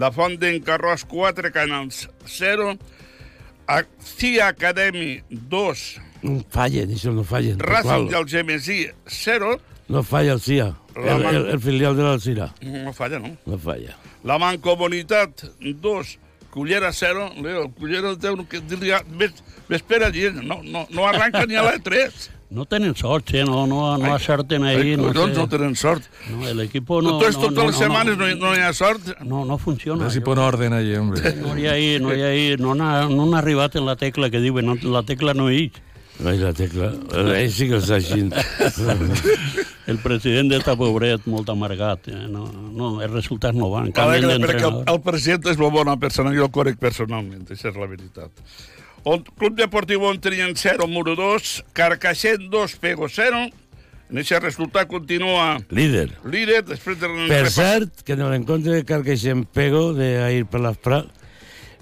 la Font d'en Carròs 4, Canals 0, CIA Academy 2, No fallen, això no fallen. Pasqual. del Gemesí 0, No falla el CIA, La el, man- el, el filial de l'Alzira. no falla, no? No falla. La Mancomunitat 2, Cullera 0, Leo, Cullera té un que diria, ves, ves per allí, no, no, no arranca ni a la 3. No tenen sort, eh? no, no, no acerten ahí. Ai, no, sé. no tenen sort. No, el equipo no... Entonces, no, totes no, les no, setmanes no, hi- no hi ha sort. No, no funciona. Si pon orden allí, hombre. No hi ha, ahí, no hi ha, ahí, no n'ha no n'ha arribat en la tecla que diuen, no, la tecla no hi. Ai, la tecla. Ell sí que està així. *laughs* El president està pobret, molt amargat. Eh? No, no, els resultats no van. Canvien Alegre, perquè el, d'entrenador. el president és molt bona persona, jo el conec personalment, això és la veritat. El Club Deportiu on tenien 0, Muro 2, Carcaixent 2, Pego 0. En aquest resultat continua Líder. líder, després de... Per cert, que en l'encontre de Carqueixent Pego d'ahir per l'Asprat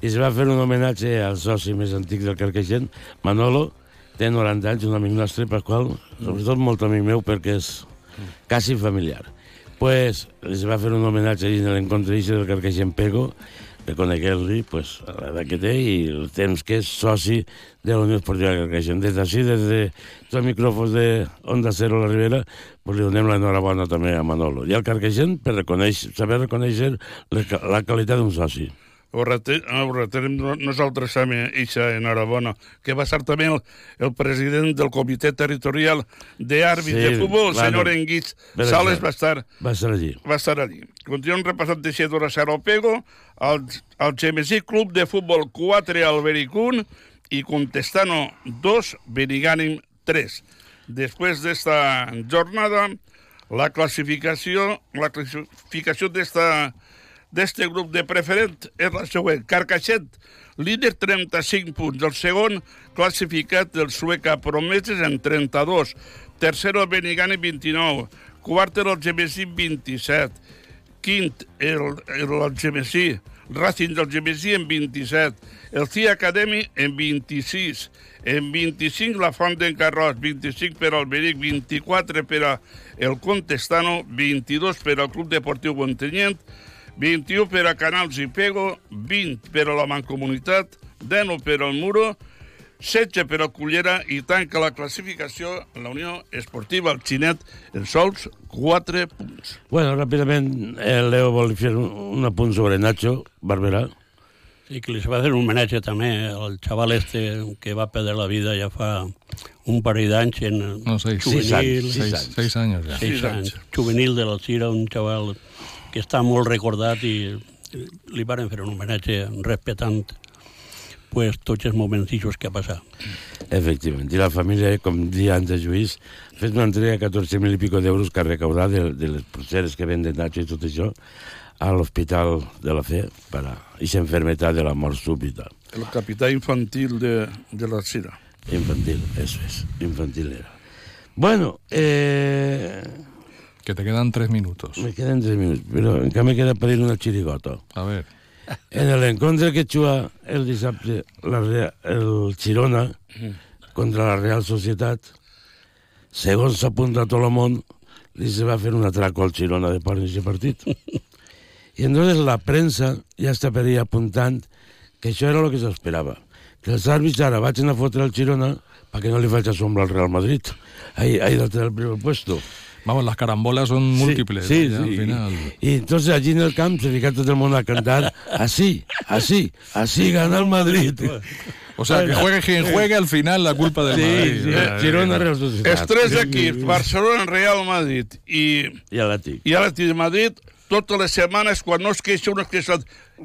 i es va fer un homenatge al soci més antic del Carqueixent, Manolo, té 90 anys, un amic nostre, per qual, sobretot molt amic meu, perquè és quasi familiar. pues, les va fer un homenatge en l'encontre del Carcaixent Pego, reconèixer-li pues, l'edat que té i el temps que és soci de la Unió Esportiva Carcaixent. Des d'ací, des de els micròfons de Onda Cero la Ribera, pues li donem l'enhorabona també a Manolo. I al Carcaixent per reconèixer, saber reconèixer la qualitat d'un soci. Ho, rete, ho retenem nosaltres també, eixa enhorabona, que va ser també el, el president del comitè territorial d'àrbit sí, de futbol, el senyor Enguits Sales, va estar, va estar allí. Va estar allí. Continuem repassant de Xedora Saropego, al, al Gemesí Club de Futbol 4 al Bericún i Contestano 2, Benigànim 3. Després d'esta jornada, la classificació, la classificació d'esta d'este grup de preferent és la següent. Carcaixet, líder 35 punts. El segon classificat del Sueca Promeses en 32. Tercero Benigani 29. Quart el Gemesí 27. Quint el, el, el Gemesí. Racing del Gemesí en 27. El CIA Academy en 26. En 25 la Font d'en Carròs, 25 per al Beric, 24 per a el Contestano, 22 per al Club Deportiu Montenyent, 21 per a Canals i Pego, 20 per a la Mancomunitat, 19 per al Muro, 16 per a Cullera i tanca la classificació la Unió Esportiva el Xinet en sols 4 punts. Bueno, ràpidament, el Leo vol fer un, un apunt sobre Nacho Barberà. Sí, que li va fer un homenatge també al xaval este que va perdre la vida ja fa un parell d'anys en no, seis, juvenil. Seis, seis, seis, seis anys ja. Seis, anys. Juvenil de l'Alcira, un xaval que està molt recordat i li varen fer un homenatge respetant pues, tots els momentissos que ha passat. Efectivament. I la família, com dia antes Lluís, ha fet una entrega de 14.000 i pico d'euros que ha recaudat de, de les pulseres que venden Nacho i tot això a l'Hospital de la Fe per a aquesta enfermetat de la mort súbita. El capità infantil de, de la Cira. Infantil, eso es. Infantil era. Bueno, eh, que te quedan tres minutos. Me quedan tres minutos, pero encara me queda pedir una chirigota. A ver. En el encuentro que juga el dissabte la, el Girona contra la Real Societat, segons s'apunta tot el món, li se va fer un atraco al Girona de part d'aquest partit. *laughs* I entonces la premsa ja està per ahí apuntant que això era el que s'esperava. Que els àrbits ara vagin a fotre el Girona perquè no li faci sombra al Real Madrid. Ahí, ahí del primer puesto. Vamos, las carambolas son múltiples. Sí, sí, al final. Y, entonces allí en el camp se fica todo el mundo a cantar así, así, así gana el Madrid. O sea, que juegue quien juegue, al final la culpa del Madrid. Sí, sí. Girona, Real Sociedad. Els tres equips, Barcelona, Real Madrid i, I Atlètic. I Atlètic de Madrid, totes les setmanes, quan no es queixa, no es queixa,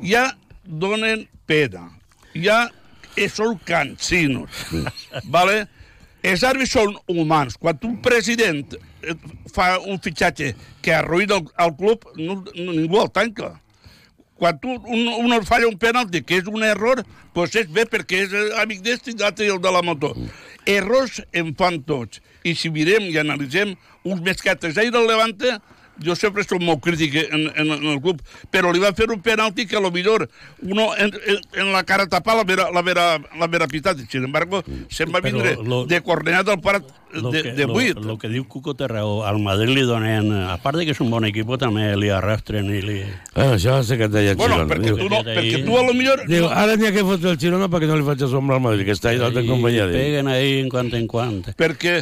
ja donen pena. Ja són cansinos. ¿vale? Els àrbits són humans. Quan un president fa un fitxatge que arruïna el, el club, no, no, ningú el tanca. Quan tu, un, un el falla un penalti, que és un error, doncs és bé perquè és amic d'este i l'altre el de la moto. Errors en fan tots. I si mirem i analitzem uns més que ahir el Levante, jo sempre soc molt crític en, en, en el club, però li va fer un penalti que a lo millor uno en, en, en la cara tapada la la vera, la vera pitat. Sin embargo, se'n va vindre lo, de corneat al parat de, que, de 8. Lo, lo que diu Cuco té raó. Al Madrid li donen, a part de que és un bon equip, també li arrastren i li... Bueno, això és que deia el bueno, Girona. Perquè, tu no, perquè tu a lo millor... Diu, ara n'hi ha que fotre el Girona perquè no li faig sombra al Madrid, que està ahí l'altra companyia. Peguen ahí en quant en quant. Perquè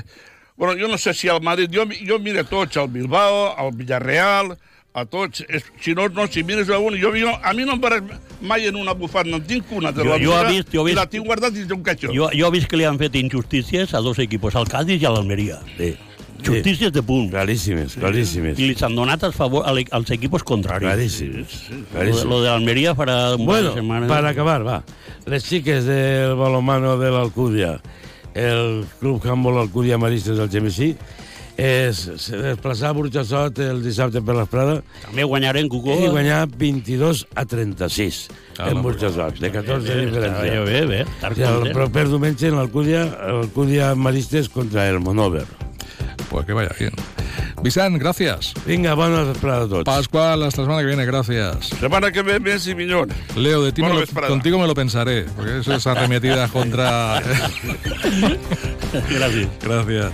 Bueno, jo no sé si al Madrid... Jo, jo miro tots, al Bilbao, al Villarreal, a tots. Es, si no, no, si mires a un... Jo, jo, a mi no em pareix mai en una bufanda, no en tinc una de la jo, jo vist, jo vist, la tinc guardat dins d'un caixó. Jo, jo he vist que li han fet injustícies a dos equipos, al Cádiz i a l'Almeria. Sí. Justícies de punt. Claríssimes, claríssimes. I li s'han donat als, favor, als equipos contraris. Claríssimes. claríssimes. Lo, lo de l'Almeria farà un bueno, setmanes. para acabar, va. Les xiques del balomano de l'Alcúdia, el Club Handball Alcúdia Maristes del Gemesí, es, se desplaçar a Burjassot el dissabte per l'Esprada. També guanyarem, Cucó. I guanyar 22 a 36 Ah, en Burjassot, de 14 Bé, diferència. bé, bé, I estar el proper diumenge en l'Alcúdia, l'Alcúdia Maristes contra el Monover. Pues que vaya bien. Vicent, gracias. Vinga, bona vesprada a tots. Pascual, hasta la semana que viene, gracias. Semana que viene, sí, millón. Leo, de ti me lo, contigo me lo pensaré, porque eso es arremetida *laughs* contra... gracias. Gracias.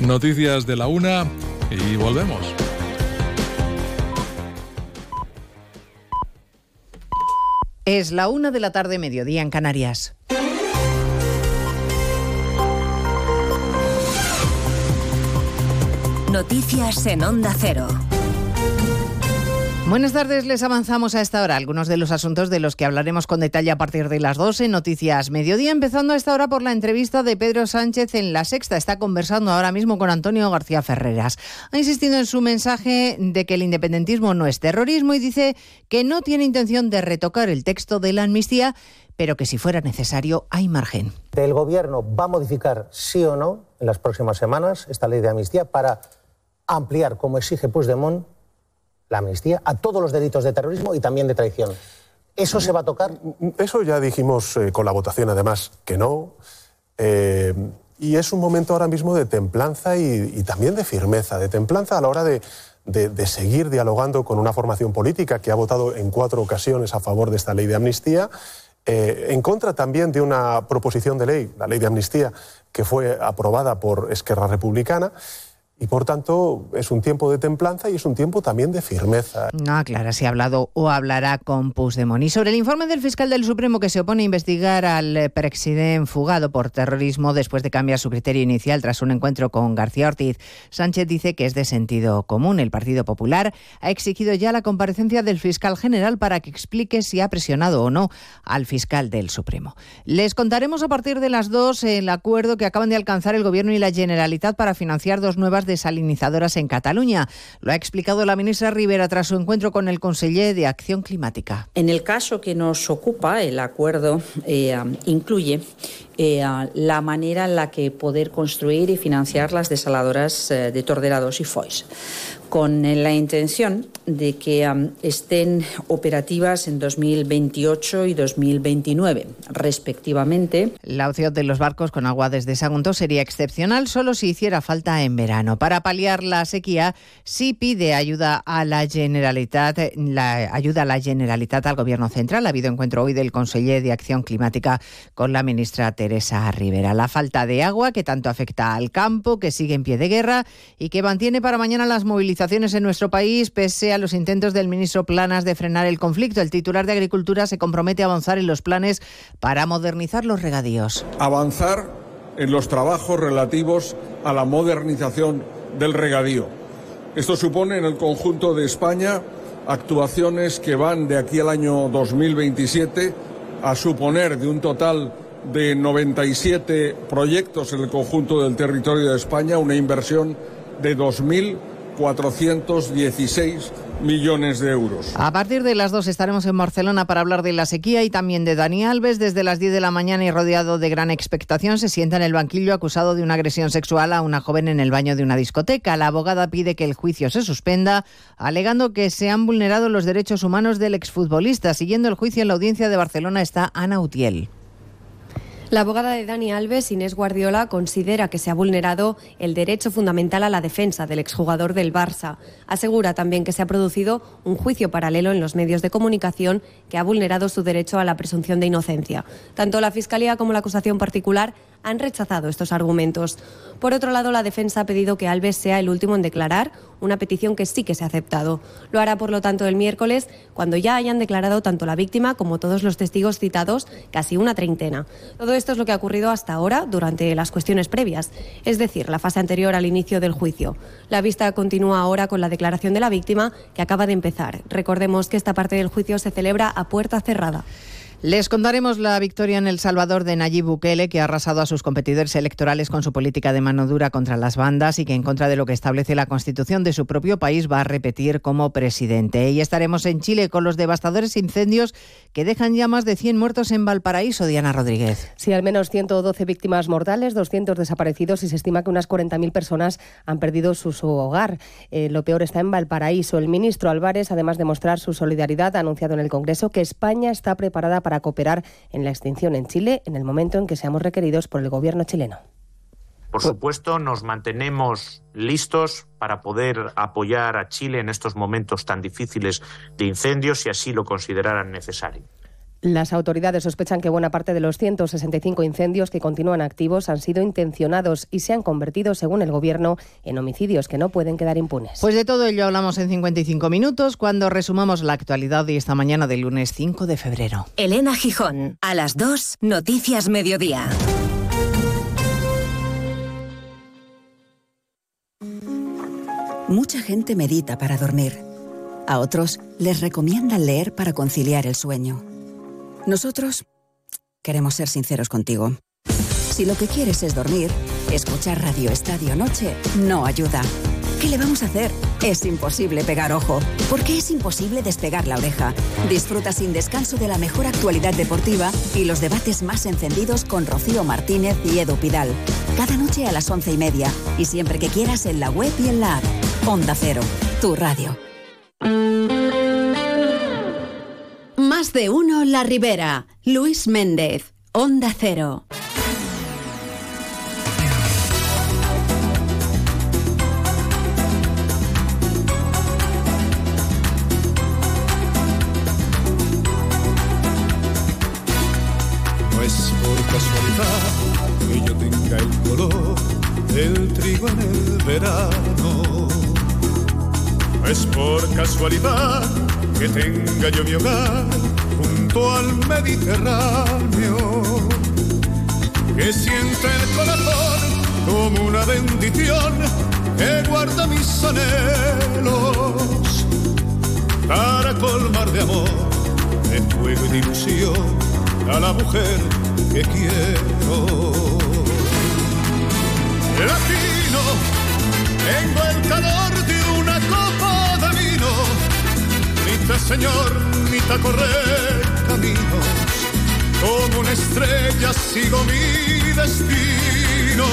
Noticias de la una y volvemos. Es la una de la tarde, mediodía en Canarias. Noticias en Onda Cero. Buenas tardes, les avanzamos a esta hora algunos de los asuntos de los que hablaremos con detalle a partir de las 12 Noticias Mediodía, empezando a esta hora por la entrevista de Pedro Sánchez en La Sexta. Está conversando ahora mismo con Antonio García Ferreras. Ha insistido en su mensaje de que el independentismo no es terrorismo y dice que no tiene intención de retocar el texto de la amnistía, pero que si fuera necesario hay margen. El Gobierno va a modificar, sí o no, en las próximas semanas esta ley de amnistía para ampliar, como exige Puigdemont, la amnistía a todos los delitos de terrorismo y también de traición. ¿Eso se va a tocar? Eso ya dijimos eh, con la votación, además, que no. Eh, y es un momento ahora mismo de templanza y, también de firmeza, de templanza a la hora de, seguir dialogando con una formación política que ha votado en cuatro ocasiones a favor de esta ley de amnistía, eh, en contra también de una proposición de ley, la ley de amnistía, que fue aprobada por Esquerra Republicana. Y por tanto es un tiempo de templanza y es un tiempo también de firmeza. No aclara si ha hablado o hablará con Puigdemont. Y sobre el informe del fiscal del Supremo que se opone a investigar al presidente fugado por terrorismo después de cambiar su criterio inicial tras un encuentro con García Ortiz, Sánchez dice que es de sentido común. El Partido Popular ha exigido ya la comparecencia del fiscal general para que explique si ha presionado o no al fiscal del Supremo. Les contaremos a partir de las dos el acuerdo que acaban de alcanzar el Gobierno y la Generalitat para financiar dos nuevas desalinizadoras en Cataluña. Lo ha explicado la ministra Rivera tras su encuentro con el conseller de Acción Climática. En el caso que nos ocupa, el acuerdo eh, incluye eh, la manera en la que poder construir y financiar las desaladoras eh, de Torderados y Foix con la intención de que estén operativas en 2028 y 2029, respectivamente. La opción de los barcos con agua desde Sagunto sería excepcional solo si hiciera falta en verano. Para paliar la sequía, sí pide ayuda a la Generalitat, la ayuda a la Generalitat al Gobierno Central. Ha habido encuentro hoy del conseller de Acción Climática con la ministra Teresa Rivera. La falta de agua que tanto afecta al campo, que sigue en pie de guerra y que mantiene para mañana las movilizaciones en nuestro país, pese a los intentos del ministro Planas de frenar el conflicto. El titular de Agricultura se compromete a avanzar en los planes para modernizar los regadíos. Avanzar en los trabajos relativos a la modernización del regadío. Esto supone en el conjunto de España actuaciones que van de aquí al año 2027 a suponer de un total de 97 proyectos en el conjunto del territorio de España una inversión de 2.000 416 millones de euros. A partir de las dos estaremos en Barcelona para hablar de la sequía y también de Dani Alves. Desde las 10 de la mañana y rodeado de gran expectación, se sienta en el banquillo acusado de una agresión sexual a una joven en el baño de una discoteca. La abogada pide que el juicio se suspenda, alegando que se han vulnerado los derechos humanos del exfutbolista. Siguiendo el juicio en la audiencia de Barcelona está Ana Utiel. La abogada de Dani Alves, Inés Guardiola, considera que se ha vulnerado el derecho fundamental a la defensa del exjugador del Barça. Asegura también que se ha producido un juicio paralelo en los medios de comunicación que ha vulnerado su derecho a la presunción de inocencia. Tanto la Fiscalía como la acusación particular han rechazado estos argumentos. Por otro lado, la defensa ha pedido que Alves sea el último en declarar, una petición que sí que se ha aceptado. Lo hará, por lo tanto, el miércoles, cuando ya hayan declarado tanto la víctima como todos los testigos citados, casi una treintena. Todo esto es lo que ha ocurrido hasta ahora durante las cuestiones previas, es decir, la fase anterior al inicio del juicio. La vista continúa ahora con la declaración de la víctima, que acaba de empezar. Recordemos que esta parte del juicio se celebra a puerta cerrada. Les contaremos la victoria en El Salvador de Nayib Bukele, que ha arrasado a sus competidores electorales con su política de mano dura contra las bandas y que en contra de lo que establece la constitución de su propio país va a repetir como presidente. Y estaremos en Chile con los devastadores incendios que dejan ya más de 100 muertos en Valparaíso. Diana Rodríguez. Sí, al menos 112 víctimas mortales, 200 desaparecidos y se estima que unas 40.000 personas han perdido su, hogar. Eh, lo peor está en Valparaíso. El ministro Álvarez, además de mostrar su solidaridad, ha anunciado en el Congreso que España está preparada para cooperar en la extinción en Chile en el momento en que seamos requeridos por el gobierno chileno. Por supuesto, nos mantenemos listos para poder apoyar a Chile en estos momentos tan difíciles de incendios si así lo consideraran necesario. Las autoridades sospechan que buena parte de los 165 incendios que continúan activos han sido intencionados y se han convertido, según el Gobierno, en homicidios que no pueden quedar impunes. Pues de todo ello hablamos en 55 minutos cuando resumamos la actualidad de esta mañana del lunes 5 de febrero. Elena Gijón, a las 2, Noticias Mediodía. Mucha gente medita para dormir. A otros les recomiendan leer para conciliar el sueño. Nosotros queremos ser sinceros contigo. Si lo que quieres es dormir, escuchar Radio Estadio Noche no ayuda. ¿Qué le vamos a hacer? Es imposible pegar ojo, porque es imposible despegar la oreja. Disfruta sin descanso de la mejor actualidad deportiva y los debates más encendidos con Rocío Martínez y Edu Pidal. Cada noche a las once y media y siempre que quieras en la web y en la app. Onda Cero, tu radio. Más de uno La Ribera. Luis Méndez, Onda Cero. No es por casualidad que yo tenga el color del trigo en el verano. No es por casualidad que tenga yo mi hogar junto al Mediterráneo. Que siente el corazón como una bendición que guarda mis anhelos para colmar de amor, de fuego y de ilusión a la mujer que quiero. Latino, tengo el calor de mitad señor, mitad correr caminos, como una estrella sigo mi destino.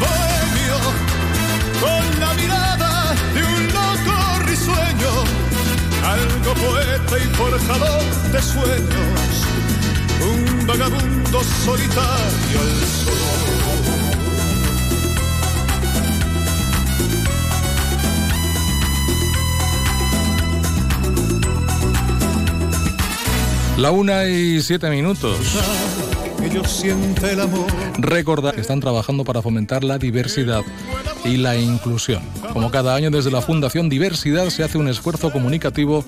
Bohemio, con la mirada de un loco risueño, algo poeta y forjador de sueños, un vagabundo solitario al sol. La una y siete minutos. Recordad que están trabajando para fomentar la diversidad y la inclusión. Como cada año desde la Fundación Diversidad se hace un esfuerzo comunicativo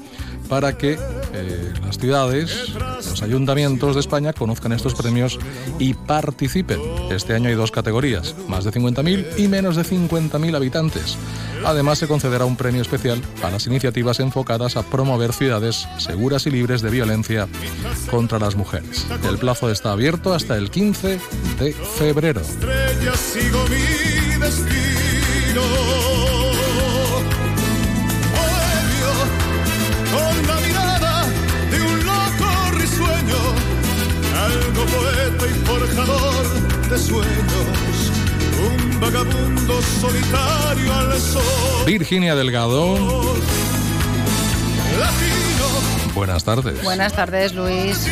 para que eh, las ciudades, los ayuntamientos de España conozcan estos premios y participen. Este año hay dos categorías, más de 50.000 y menos de 50.000 habitantes. Además se concederá un premio especial a las iniciativas enfocadas a promover ciudades seguras y libres de violencia contra las mujeres. El plazo está abierto hasta el 15 de febrero. De sueños, un vagabundo solitario al sol. Virginia Delgado, Latino, buenas tardes. Buenas tardes, Luis.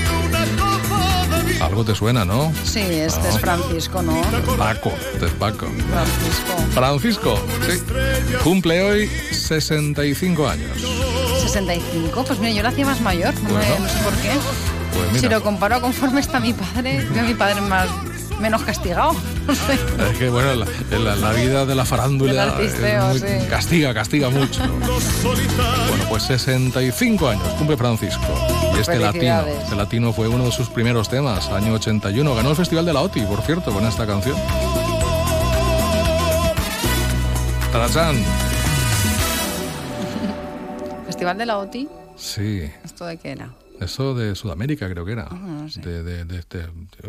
Algo te suena, ¿no? Sí, este Ah. es Francisco, ¿no? Paco, de Paco. Francisco. Francisco, sí. Cumple hoy 65 años. 65, pues mira, yo lo hacía más mayor, no, Bueno. no sé por qué. Pues Si lo comparo conforme está mi padre, veo a mi padre más menos castigado. *laughs* Es que bueno, la, la- la vida de la farándula Del artisteo, es muy- sí. castiga, castiga mucho. *laughs* Bueno, pues 65 años cumple Francisco. Y este latino, este latino fue uno de sus primeros temas, año 81. Ganó el Festival de la OTI, por cierto, con esta canción. Tarachán. *laughs* Festival de la OTI, Sí, ¿esto de qué era? Eso de Sudamérica creo que era. Ah, no sé. de, de- de-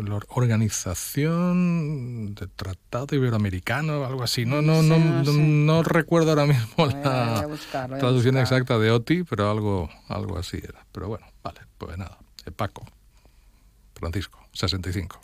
la Organización de Tratado Iberoamericano, algo así. No, no, no, No no, sé. no recuerdo ahora mismo Voy la a buscar, traducción exacta de OTI, pero algo, algo así era. Pero bueno, vale, pues nada. Eh, Paco, Francisco, 65.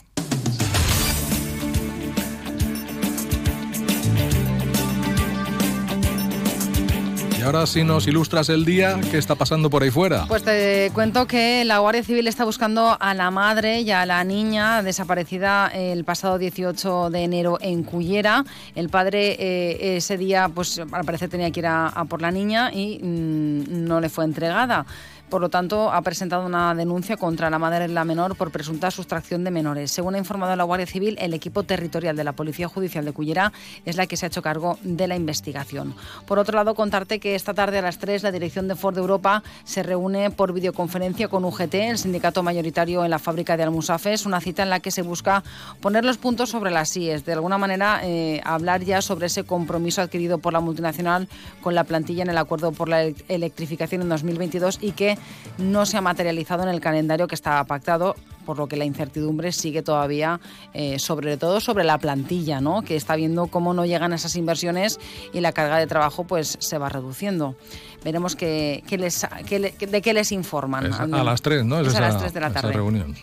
Y ahora si nos ilustras el día, ¿qué está pasando por ahí fuera? Pues te cuento que la Guardia Civil está buscando a la madre y a la niña desaparecida el pasado 18 de enero en Cullera. El padre eh, ese día, pues al parecer tenía que ir a, por la niña y mm, no le fue entregada. Por lo tanto, ha presentado una denuncia contra la madre de la menor por presunta sustracción de menores. Según ha informado la Guardia Civil, el equipo territorial de la Policía Judicial de Cullera es la que se ha hecho cargo de la investigación. Por otro lado, contarte que esta tarde a las 3 la dirección de Ford Europa se reúne por videoconferencia con UGT, el sindicato mayoritario en la fábrica de Almusafes, una cita en la que se busca poner los puntos sobre las IES, de alguna manera eh, hablar ya sobre ese compromiso adquirido por la multinacional con la plantilla en el acuerdo por la electrificación en 2022 y que no se ha materializado en el calendario que estaba pactado por lo que la incertidumbre sigue todavía, eh, sobre todo sobre la plantilla, ¿no? que está viendo cómo no llegan esas inversiones y la carga de trabajo pues se va reduciendo. Veremos qué, les, de qué les informan. a las 3, ¿no? Es, a las 3 de la tarde. reunión.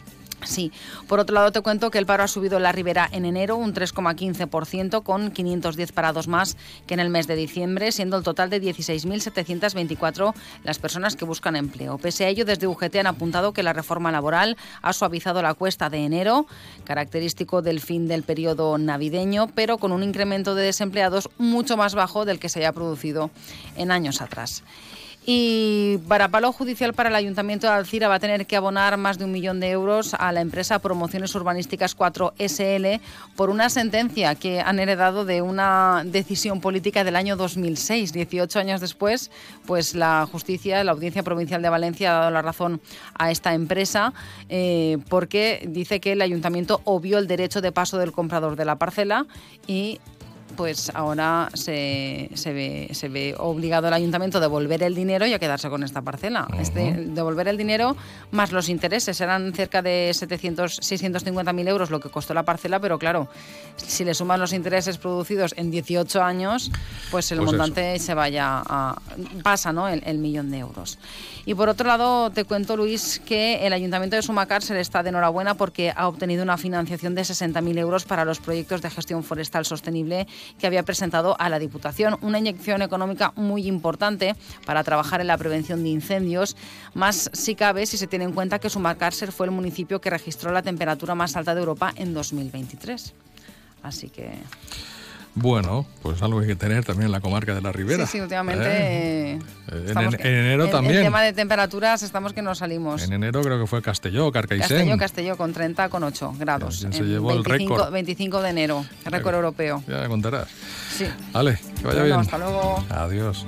Sí. Por otro lado, te cuento que el paro ha subido en la Ribera en enero un 3,15%, con 510 parados más que en el mes de diciembre, siendo el total de 16.724 las personas que buscan empleo. Pese a ello, desde UGT han apuntado que la reforma laboral ha suavizado la cuesta de enero, característico del fin del periodo navideño, pero con un incremento de desempleados mucho más bajo del que se haya producido en años atrás. Y para palo judicial para el Ayuntamiento de Alcira va a tener que abonar más de un millón de euros a la empresa Promociones Urbanísticas 4 SL por una sentencia que han heredado de una decisión política del año 2006. 18 años después, pues la justicia, la Audiencia Provincial de Valencia ha dado la razón a esta empresa eh, porque dice que el Ayuntamiento obvió el derecho de paso del comprador de la parcela y pues ahora se, se, ve, se ve obligado el ayuntamiento a devolver el dinero y a quedarse con esta parcela. este, devolver el dinero más los intereses. Eran cerca de 700, 650.000 euros lo que costó la parcela, pero claro, si le suman los intereses producidos en 18 años, pues el pues montante se vaya a... pasa ¿no? el millón de euros. Y por otro lado, te cuento, Luis, que el Ayuntamiento de Sumacar se le está de enhorabuena porque ha obtenido una financiación de 60.000 euros para los proyectos de gestión forestal sostenible que había presentado a la Diputación. Una inyección económica muy importante para trabajar en la prevención de incendios, más si cabe si se tiene en cuenta que Sumacárcer fue el municipio que registró la temperatura más alta de Europa en 2023. Así que... Bueno, pues algo hay que tener también en la comarca de la Ribera. Sí, sí últimamente. ¿Eh? Eh, en, enero también. En tema de temperaturas estamos que nos salimos. En enero creo que fue Castelló, Carcaixent. Castelló, Castelló, con 30 con 8 grados. se llevó el récord? 25 de enero, récord europeo. Ya me contarás. Sí. Vale, que vaya bien. Hasta luego. Adiós.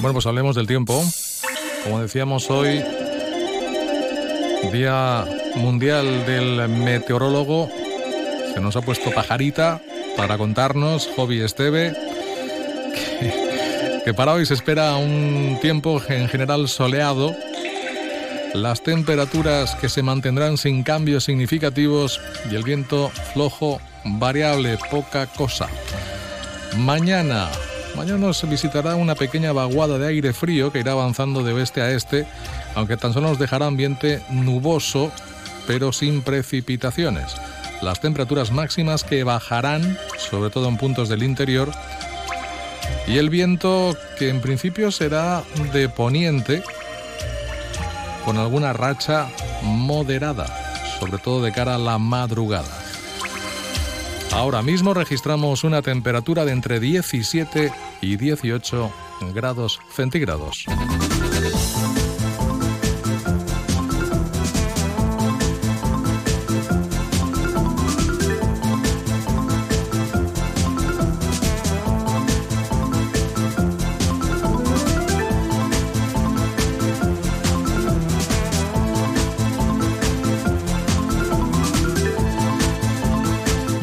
Bueno, pues hablemos del tiempo. Como decíamos hoy, Día Mundial del Meteorólogo. Se nos ha puesto pajarita para contarnos, Hobby Esteve, que, para hoy se espera un tiempo en general soleado. Las temperaturas que se mantendrán sin cambios significativos y el viento flojo, variable, poca cosa. Mañana, mañana nos visitará una pequeña vaguada de aire frío que irá avanzando de oeste a este aunque tan solo nos dejará ambiente nuboso, pero sin precipitaciones. Las temperaturas máximas que bajarán, sobre todo en puntos del interior, y el viento que en principio será de poniente, con alguna racha moderada, sobre todo de cara a la madrugada. Ahora mismo registramos una temperatura de entre 17 y 18 grados centígrados.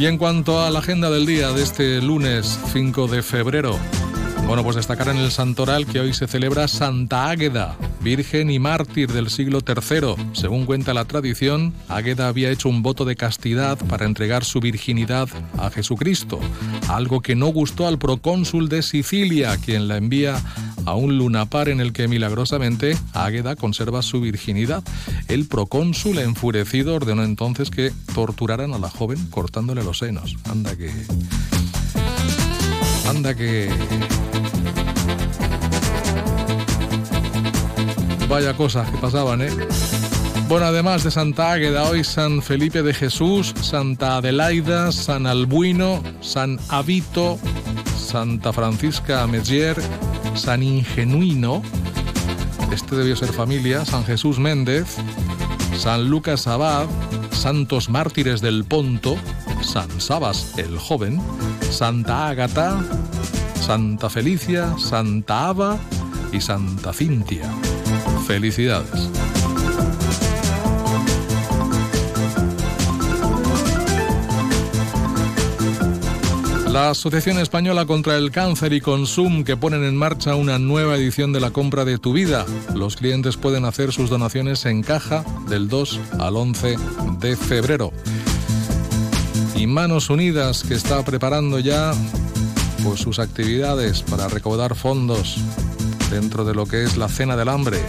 En cuanto a la agenda del día de este lunes 5 de febrero, bueno, pues destacar en el santoral que hoy se celebra Santa Águeda, virgen y mártir del siglo III. Según cuenta la tradición, Águeda había hecho un voto de castidad para entregar su virginidad a Jesucristo, algo que no gustó al procónsul de Sicilia, quien la envía a un lunapar en el que milagrosamente Águeda conserva su virginidad. El procónsul enfurecido ordenó entonces que torturaran a la joven cortándole los senos. Anda que... Anda que... Vaya cosas que pasaban, ¿eh? Bueno, además de Santa Águeda, hoy San Felipe de Jesús, Santa Adelaida, San Albuino, San Abito, Santa Francisca Mezier, San Ingenuino, este debió ser familia, San Jesús Méndez, San Lucas Abad, Santos Mártires del Ponto, San Sabas el Joven, Santa Ágata, Santa Felicia, Santa Ava y Santa Cintia. Felicidades. La Asociación Española contra el Cáncer y Consum que ponen en marcha una nueva edición de la compra de tu vida. Los clientes pueden hacer sus donaciones en caja del 2 al 11 de febrero. Y Manos Unidas que está preparando ya pues, sus actividades para recaudar fondos dentro de lo que es la Cena del Hambre.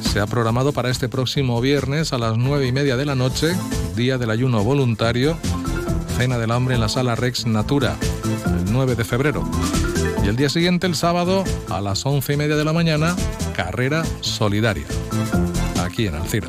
Se ha programado para este próximo viernes a las 9 y media de la noche, día del ayuno voluntario Cena del Hambre en la Sala Rex Natura, el 9 de febrero. Y el día siguiente, el sábado, a las 11 y media de la mañana, Carrera Solidaria, aquí en Alcira.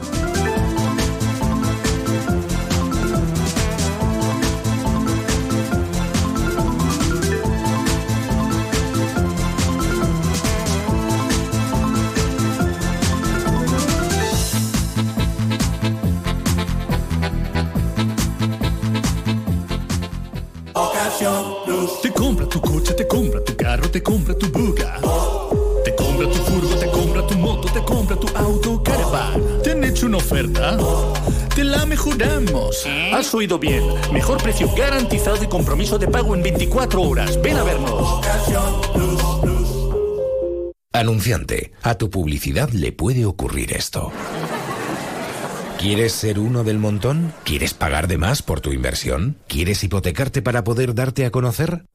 Has oído bien. Mejor precio garantizado y compromiso de pago en 24 horas. Ven a vernos. Anunciante, a tu publicidad le puede ocurrir esto. ¿Quieres ser uno del montón? ¿Quieres pagar de más por tu inversión? ¿Quieres hipotecarte para poder darte a conocer?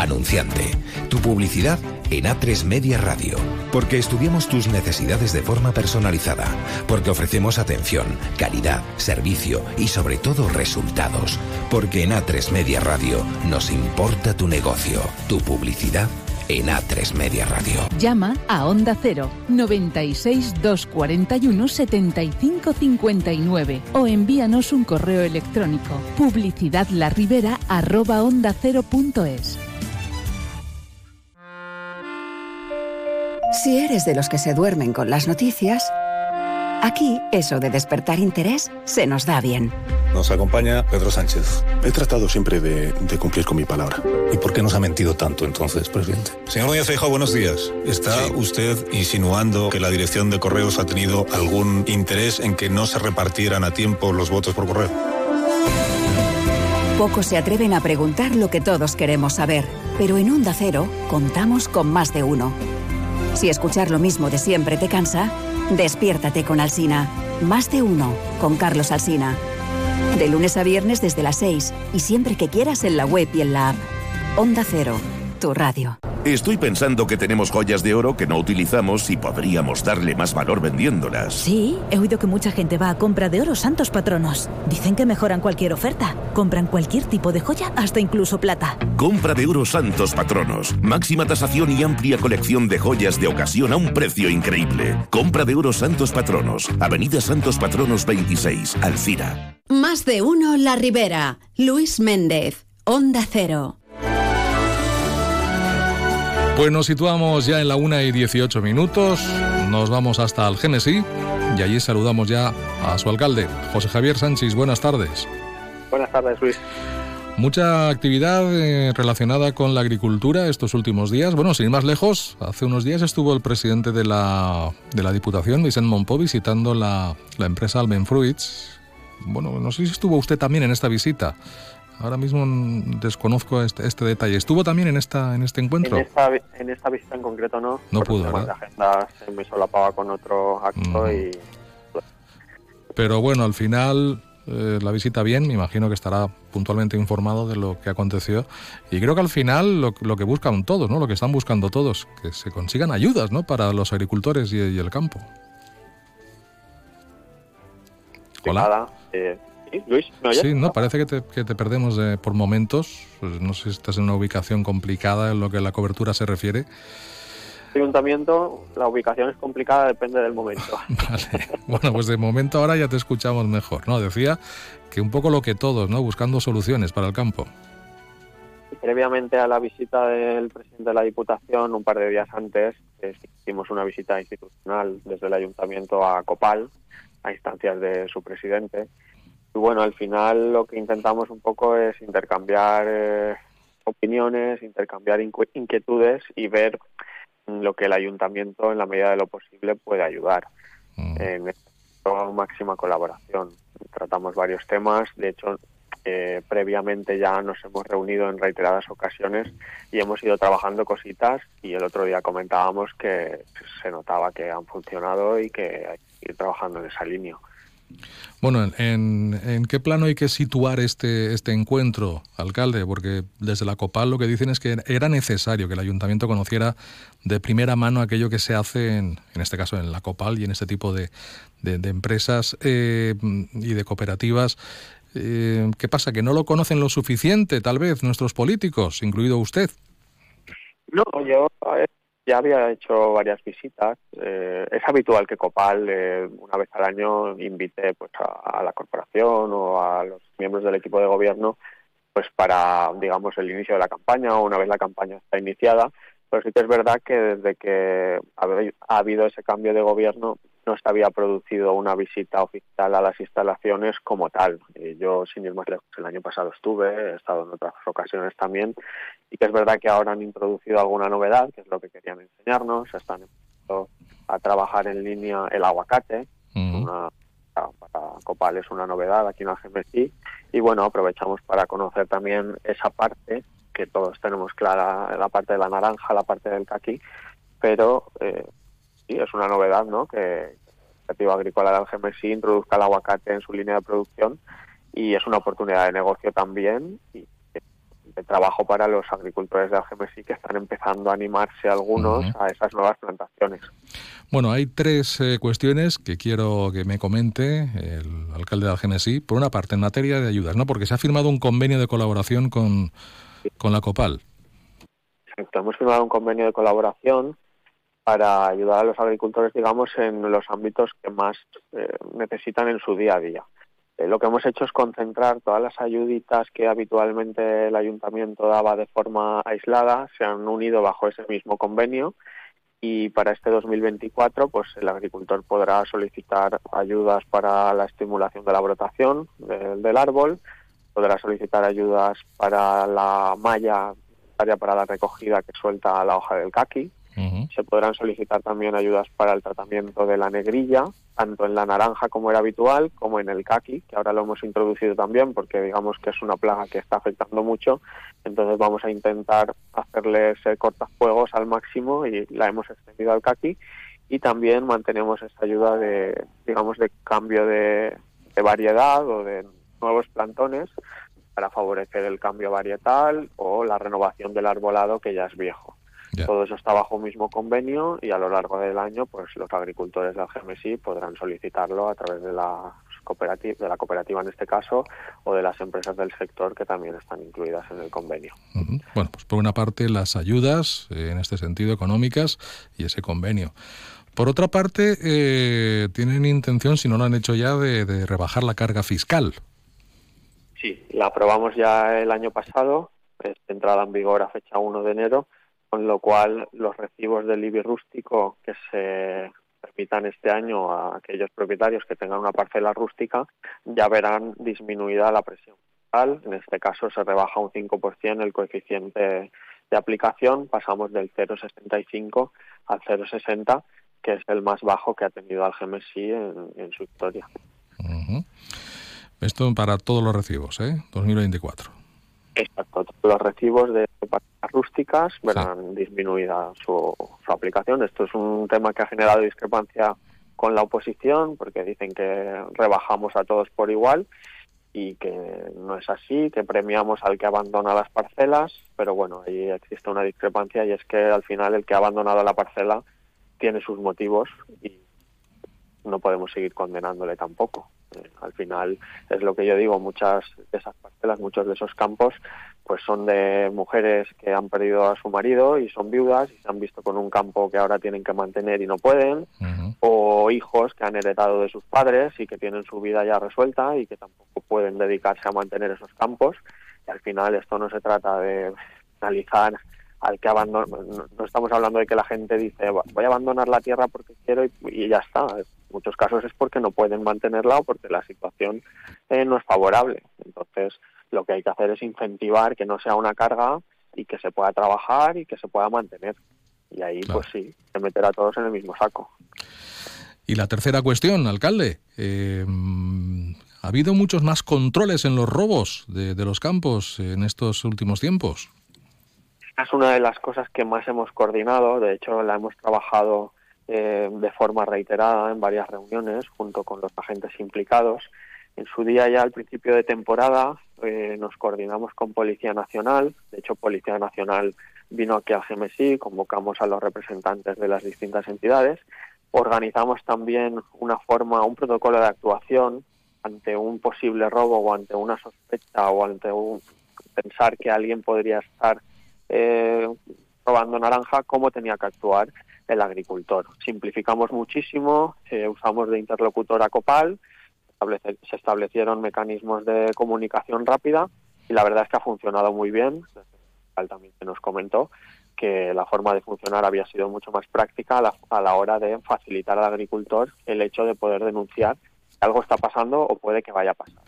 Anunciante. Tu publicidad en A3 Media Radio. Porque estudiamos tus necesidades de forma personalizada. Porque ofrecemos atención, calidad, servicio y sobre todo resultados. Porque en A3 Media Radio nos importa tu negocio, tu publicidad en A3 Media Radio. Llama a Onda 0 96 241 75 59 o envíanos un correo electrónico publicidadlarribera arroba onda 0.es. Si eres de los que se duermen con las noticias, aquí eso de despertar interés se nos da bien. Nos acompaña Pedro Sánchez. He tratado siempre de, de cumplir con mi palabra. ¿Y por qué nos ha mentido tanto entonces, presidente? Señor Núñez Feijóo, buenos días. ¿Está usted insinuando que la dirección de correos ha tenido algún interés en que no se repartieran a tiempo los votos por correo? Pocos se atreven a preguntar lo que todos queremos saber, pero en Onda Cero contamos con más de uno. Si escuchar lo mismo de siempre te cansa, despiértate con Alsina. Más de uno con Carlos Alsina. De lunes a viernes desde las 6 y siempre que quieras en la web y en la app. Onda Cero, tu radio. Estoy pensando que tenemos joyas de oro que no utilizamos y podríamos darle más valor vendiéndolas. Sí, he oído que mucha gente va a compra de oro santos patronos. Dicen que mejoran cualquier oferta. Compran cualquier tipo de joya, hasta incluso plata. Compra de oro santos patronos. Máxima tasación y amplia colección de joyas de ocasión a un precio increíble. Compra de oro santos patronos. Avenida Santos Patronos 26, Alcira. Más de uno La Ribera. Luis Méndez. Onda Cero. Pues nos situamos ya en la 1 y 18 minutos, nos vamos hasta el Génesis y allí saludamos ya a su alcalde, José Javier Sánchez. Buenas tardes. Buenas tardes, Luis. Mucha actividad eh, relacionada con la agricultura estos últimos días. Bueno, sin ir más lejos, hace unos días estuvo el presidente de la, de la Diputación, Vicente Monpó, visitando la, la empresa Almen Fruits. Bueno, no sé si estuvo usted también en esta visita. Ahora mismo desconozco este, este, detalle. ¿Estuvo también en esta en este encuentro? En esta, en esta visita en concreto no. No pudo, ¿verdad? La agenda se me solapaba con otro acto y... Pero bueno, al final eh, la visita bien, me imagino que estará puntualmente informado de lo que aconteció. Y creo que al final lo, lo, que buscan todos, ¿no? Lo que están buscando todos, que se consigan ayudas, ¿no? Para los agricultores y, y el campo. Hola. Eh, ¿Sí, Luis? ¿me oyes? Sí, no, parece que te, que te perdemos de, por momentos. Pues no sé si estás en una ubicación complicada en lo que a la cobertura se refiere. Ayuntamiento, la ubicación es complicada, depende del momento. *laughs* vale. Bueno, pues de momento ahora ya te escuchamos mejor, ¿no? Decía que un poco lo que todos, ¿no? Buscando soluciones para el campo. previamente a la visita del presidente de la Diputación, un par de días antes, eh, hicimos una visita institucional desde el Ayuntamiento a Copal, a instancias de su presidente. Y bueno, al final lo que intentamos un poco es intercambiar eh, opiniones, intercambiar inquietudes y ver lo que el ayuntamiento, en la medida de lo posible, puede ayudar. En esta máxima colaboración. Tratamos varios temas, de hecho, eh, previamente ya nos hemos reunido en reiteradas ocasiones y hemos ido trabajando cositas y el otro día comentábamos que se notaba que han funcionado y que hay que ir trabajando en esa línea. Bueno, ¿en, qué plano hay que situar este, este encuentro, alcalde? Porque desde la COPAL lo que dicen es que era necesario que el ayuntamiento conociera de primera mano aquello que se hace, en, en este caso en la COPAL y en este tipo de, empresas eh, y de cooperativas. Eh, ¿Qué pasa? ¿Que no lo conocen lo suficiente, tal vez, nuestros políticos, incluido usted? No, yo ya había hecho varias visitas. Eh, es habitual que Copal eh, una vez al año invite pues a, la corporación o a los miembros del equipo de gobierno pues para digamos el inicio de la campaña o una vez la campaña está iniciada. Pero sí que es verdad que desde que ha habido ese cambio de gobierno no se había producido una visita oficial a las instalaciones como tal. yo, sin ir más lejos, el año pasado estuve, he estado en otras ocasiones también, y que es verdad que ahora han introducido alguna novedad, que es lo que querían enseñarnos, están empezando a trabajar en línea el aguacate, para Copal es una novedad aquí en GMSI, y bueno, aprovechamos para conocer también esa parte, que todos tenemos clara, la parte de la naranja, la parte del caqui, pero eh, sí, es una novedad, ¿no? Que la Iniciativa Agrícola del GMSI introduzca el aguacate en su línea de producción y es una oportunidad de negocio también y de trabajo para los agricultores del GMSI que están empezando a animarse algunos a esas nuevas plantaciones. Bueno, hay tres eh, cuestiones que quiero que me comente el alcalde del GMSI. Por una parte, en materia de ayudas, ¿no? Porque se ha firmado un convenio de colaboración con, con la COPAL. Exacto, hemos firmado un convenio de colaboración para ayudar a los agricultores, digamos, en los ámbitos que más eh, necesitan en su día a día. Eh, lo que hemos hecho es concentrar todas las ayuditas que habitualmente el ayuntamiento daba de forma aislada, se han unido bajo ese mismo convenio y para este 2024 pues el agricultor podrá solicitar ayudas para la estimulación de la brotación del árbol, podrá solicitar ayudas para la malla para la recogida que suelta la hoja del caqui, se podrán solicitar también ayudas para el tratamiento de la negrilla, tanto en la naranja como era habitual, como en el caqui, que ahora lo hemos introducido también porque digamos que es una plaga que está afectando mucho. Entonces vamos a intentar hacerle ese cortafuegos al máximo y la hemos extendido al caqui. Y también mantenemos esta ayuda de, digamos, de cambio de variedad o de nuevos plantones para favorecer el cambio varietal o la renovación del arbolado que ya es viejo. Todo eso está bajo un mismo convenio y a lo largo del año pues los agricultores del GMSI podrán solicitarlo a través de la cooperativa, de la cooperativa en este caso o de las empresas del sector que también están incluidas en el convenio. Bueno, pues por una parte las ayudas eh, en este sentido económicas y ese convenio. Por otra parte, eh, tienen intención, si no lo han hecho ya, de, de rebajar la carga fiscal. Sí, la aprobamos ya el año pasado, es entrada en vigor a fecha 1 de enero con lo cual los recibos del IBI rústico que se permitan este año a aquellos propietarios que tengan una parcela rústica ya verán disminuida la presión fiscal. En este caso se rebaja un 5% el coeficiente de aplicación, pasamos del 0,65 al 0,60, que es el más bajo que ha tenido al GMSI en, su historia. Esto para todos los recibos, ¿eh? 2024. Exacto, los recibos de parcelas rústicas verán disminuida su, aplicación. Esto es un tema que ha generado discrepancia con la oposición porque dicen que rebajamos a todos por igual y que no es así, que premiamos al que abandona las parcelas, pero bueno, ahí existe una discrepancia y es que al final el que ha abandonado la parcela tiene sus motivos y no podemos seguir condenándole tampoco. Eh, al final es lo que yo digo, muchas de esas parcelas, muchos de esos campos, pues son de mujeres que han perdido a su marido y son viudas y se han visto con un campo que ahora tienen que mantener y no pueden, o hijos que han heredado de sus padres y que tienen su vida ya resuelta y que tampoco pueden dedicarse a mantener esos campos. Y al final esto no se trata de analizar al que no, estamos hablando de que la gente dice voy a abandonar la tierra porque quiero y, ya está. En muchos casos es porque no pueden mantenerla o porque la situación eh, no es favorable. Entonces, lo que hay que hacer es incentivar que no sea una carga y que se pueda trabajar y que se pueda mantener. Y ahí, pues sí, se meter a todos en el mismo saco. Y la tercera cuestión, alcalde. Eh, ¿Ha habido muchos más controles en los robos de, los campos en estos últimos tiempos? Es una de las cosas que más hemos coordinado. De hecho, la hemos trabajado eh, de forma reiterada en varias reuniones junto con los agentes implicados. En su día ya al principio de temporada eh, nos coordinamos con Policía Nacional. De hecho, Policía Nacional vino aquí al GMSI, convocamos a los representantes de las distintas entidades Organizamos también una forma, un protocolo de actuación ante un posible robo o ante una sospecha o ante un pensar que alguien podría estar eh, robando naranja, cómo tenía que actuar el agricultor. Simplificamos muchísimo, eh, usamos de interlocutor a Copal, se establecieron mecanismos de comunicación rápida y la verdad es que ha funcionado muy bien. También se nos comentó que la forma de funcionar había sido mucho más práctica a la, hora de facilitar al agricultor el hecho de poder denunciar que algo está pasando o puede que vaya a pasar.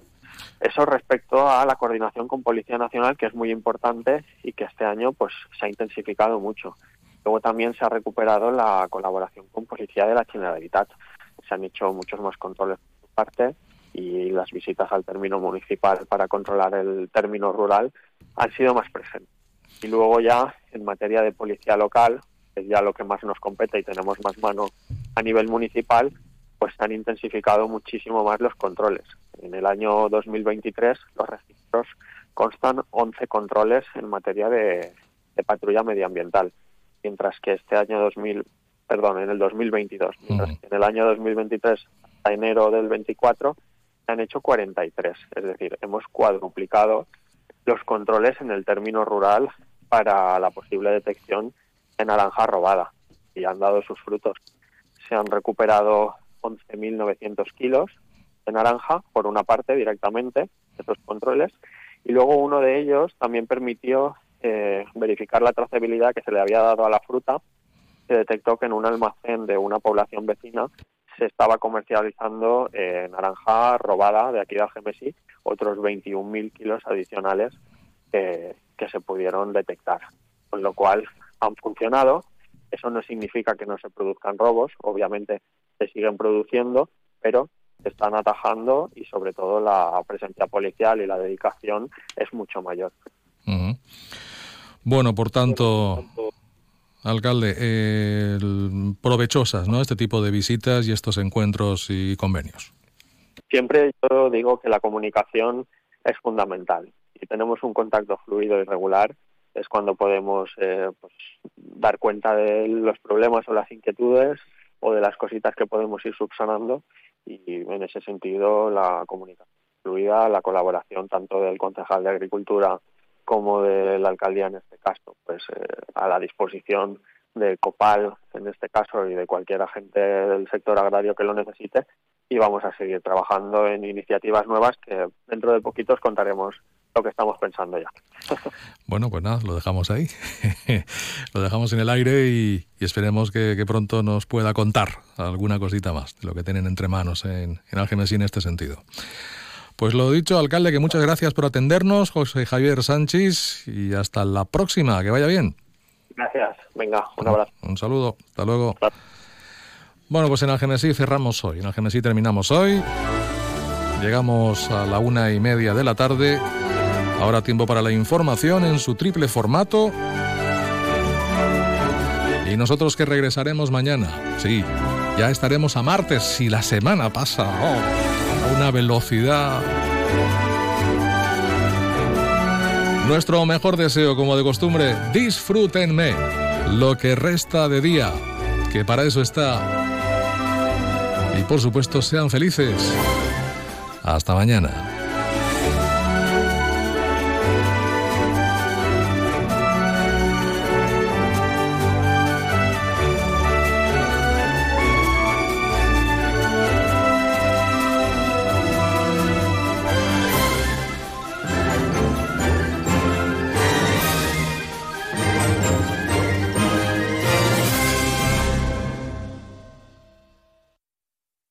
Eso respecto a la coordinación con Policía Nacional, que es muy importante y que este año pues se ha intensificado mucho. Luego también se ha recuperado la colaboración con Policía de la Generalitat. Se han hecho muchos más controles por su parte y las visitas al término municipal para controlar el término rural han sido más presentes. Y luego ya en materia de policía local, que es ya lo que más nos compete y tenemos más mano a nivel municipal, pues se han intensificado muchísimo más los controles. En el año 2023 los registros constan 11 controles en materia de, patrulla medioambiental, mientras que este año 2000, perdón, en el 2022, mientras que en el año 2023 a enero del 24 se han hecho 43, es decir, hemos cuadruplicado los controles en el término rural para la posible detección de naranja robada y han dado sus frutos. Se han recuperado 11.900 kilos de naranja, por una parte directamente, esos controles, y luego uno de ellos también permitió eh, verificar la trazabilidad que se le había dado a la fruta. Se detectó que en un almacén de una población vecina se estaba comercializando eh, naranja robada de aquí de Algemesí, otros 21.000 kilos adicionales que, se pudieron detectar. Con lo cual han funcionado. Eso no significa que no se produzcan robos, obviamente se siguen produciendo, pero se están atajando y sobre todo la presencia policial y la dedicación es mucho mayor. Bueno, por tanto, alcalde, provechosas, ¿no? Este tipo de visitas y estos encuentros y convenios. Siempre yo digo que la comunicación es fundamental si tenemos un contacto fluido y regular, es cuando podemos eh, pues, dar cuenta de los problemas o las inquietudes o de las cositas que podemos ir subsanando y en ese sentido la comunicación fluida, la colaboración tanto del concejal de Agricultura como de la alcaldía en este caso, pues eh, a la disposición de Copal en este caso y de cualquier agente del sector agrario que lo necesite y vamos a seguir trabajando en iniciativas nuevas que dentro de poquitos contaremos lo que estamos pensando ya. *laughs* Bueno, pues nada, lo dejamos ahí. *laughs* lo dejamos en el aire y, esperemos que, pronto nos pueda contar alguna cosita más de lo que tienen entre manos en, en Algemesí en este sentido. Pues lo dicho, alcalde, que muchas gracias por atendernos, José Javier Sánchez, y hasta la próxima, que vaya bien. Gracias, venga, un abrazo. Un saludo, hasta luego. Bueno, pues en Algemesí cerramos hoy, en Algemesí terminamos hoy. Llegamos a la una y media de la tarde Ahora tiempo para la información en su triple formato. Y nosotros que regresaremos mañana. Sí, ya estaremos a martes si la semana pasa oh, a una velocidad. Nuestro mejor deseo, como de costumbre, disfrútenme lo que resta de día, que para eso está. Y por supuesto, sean felices. Hasta mañana.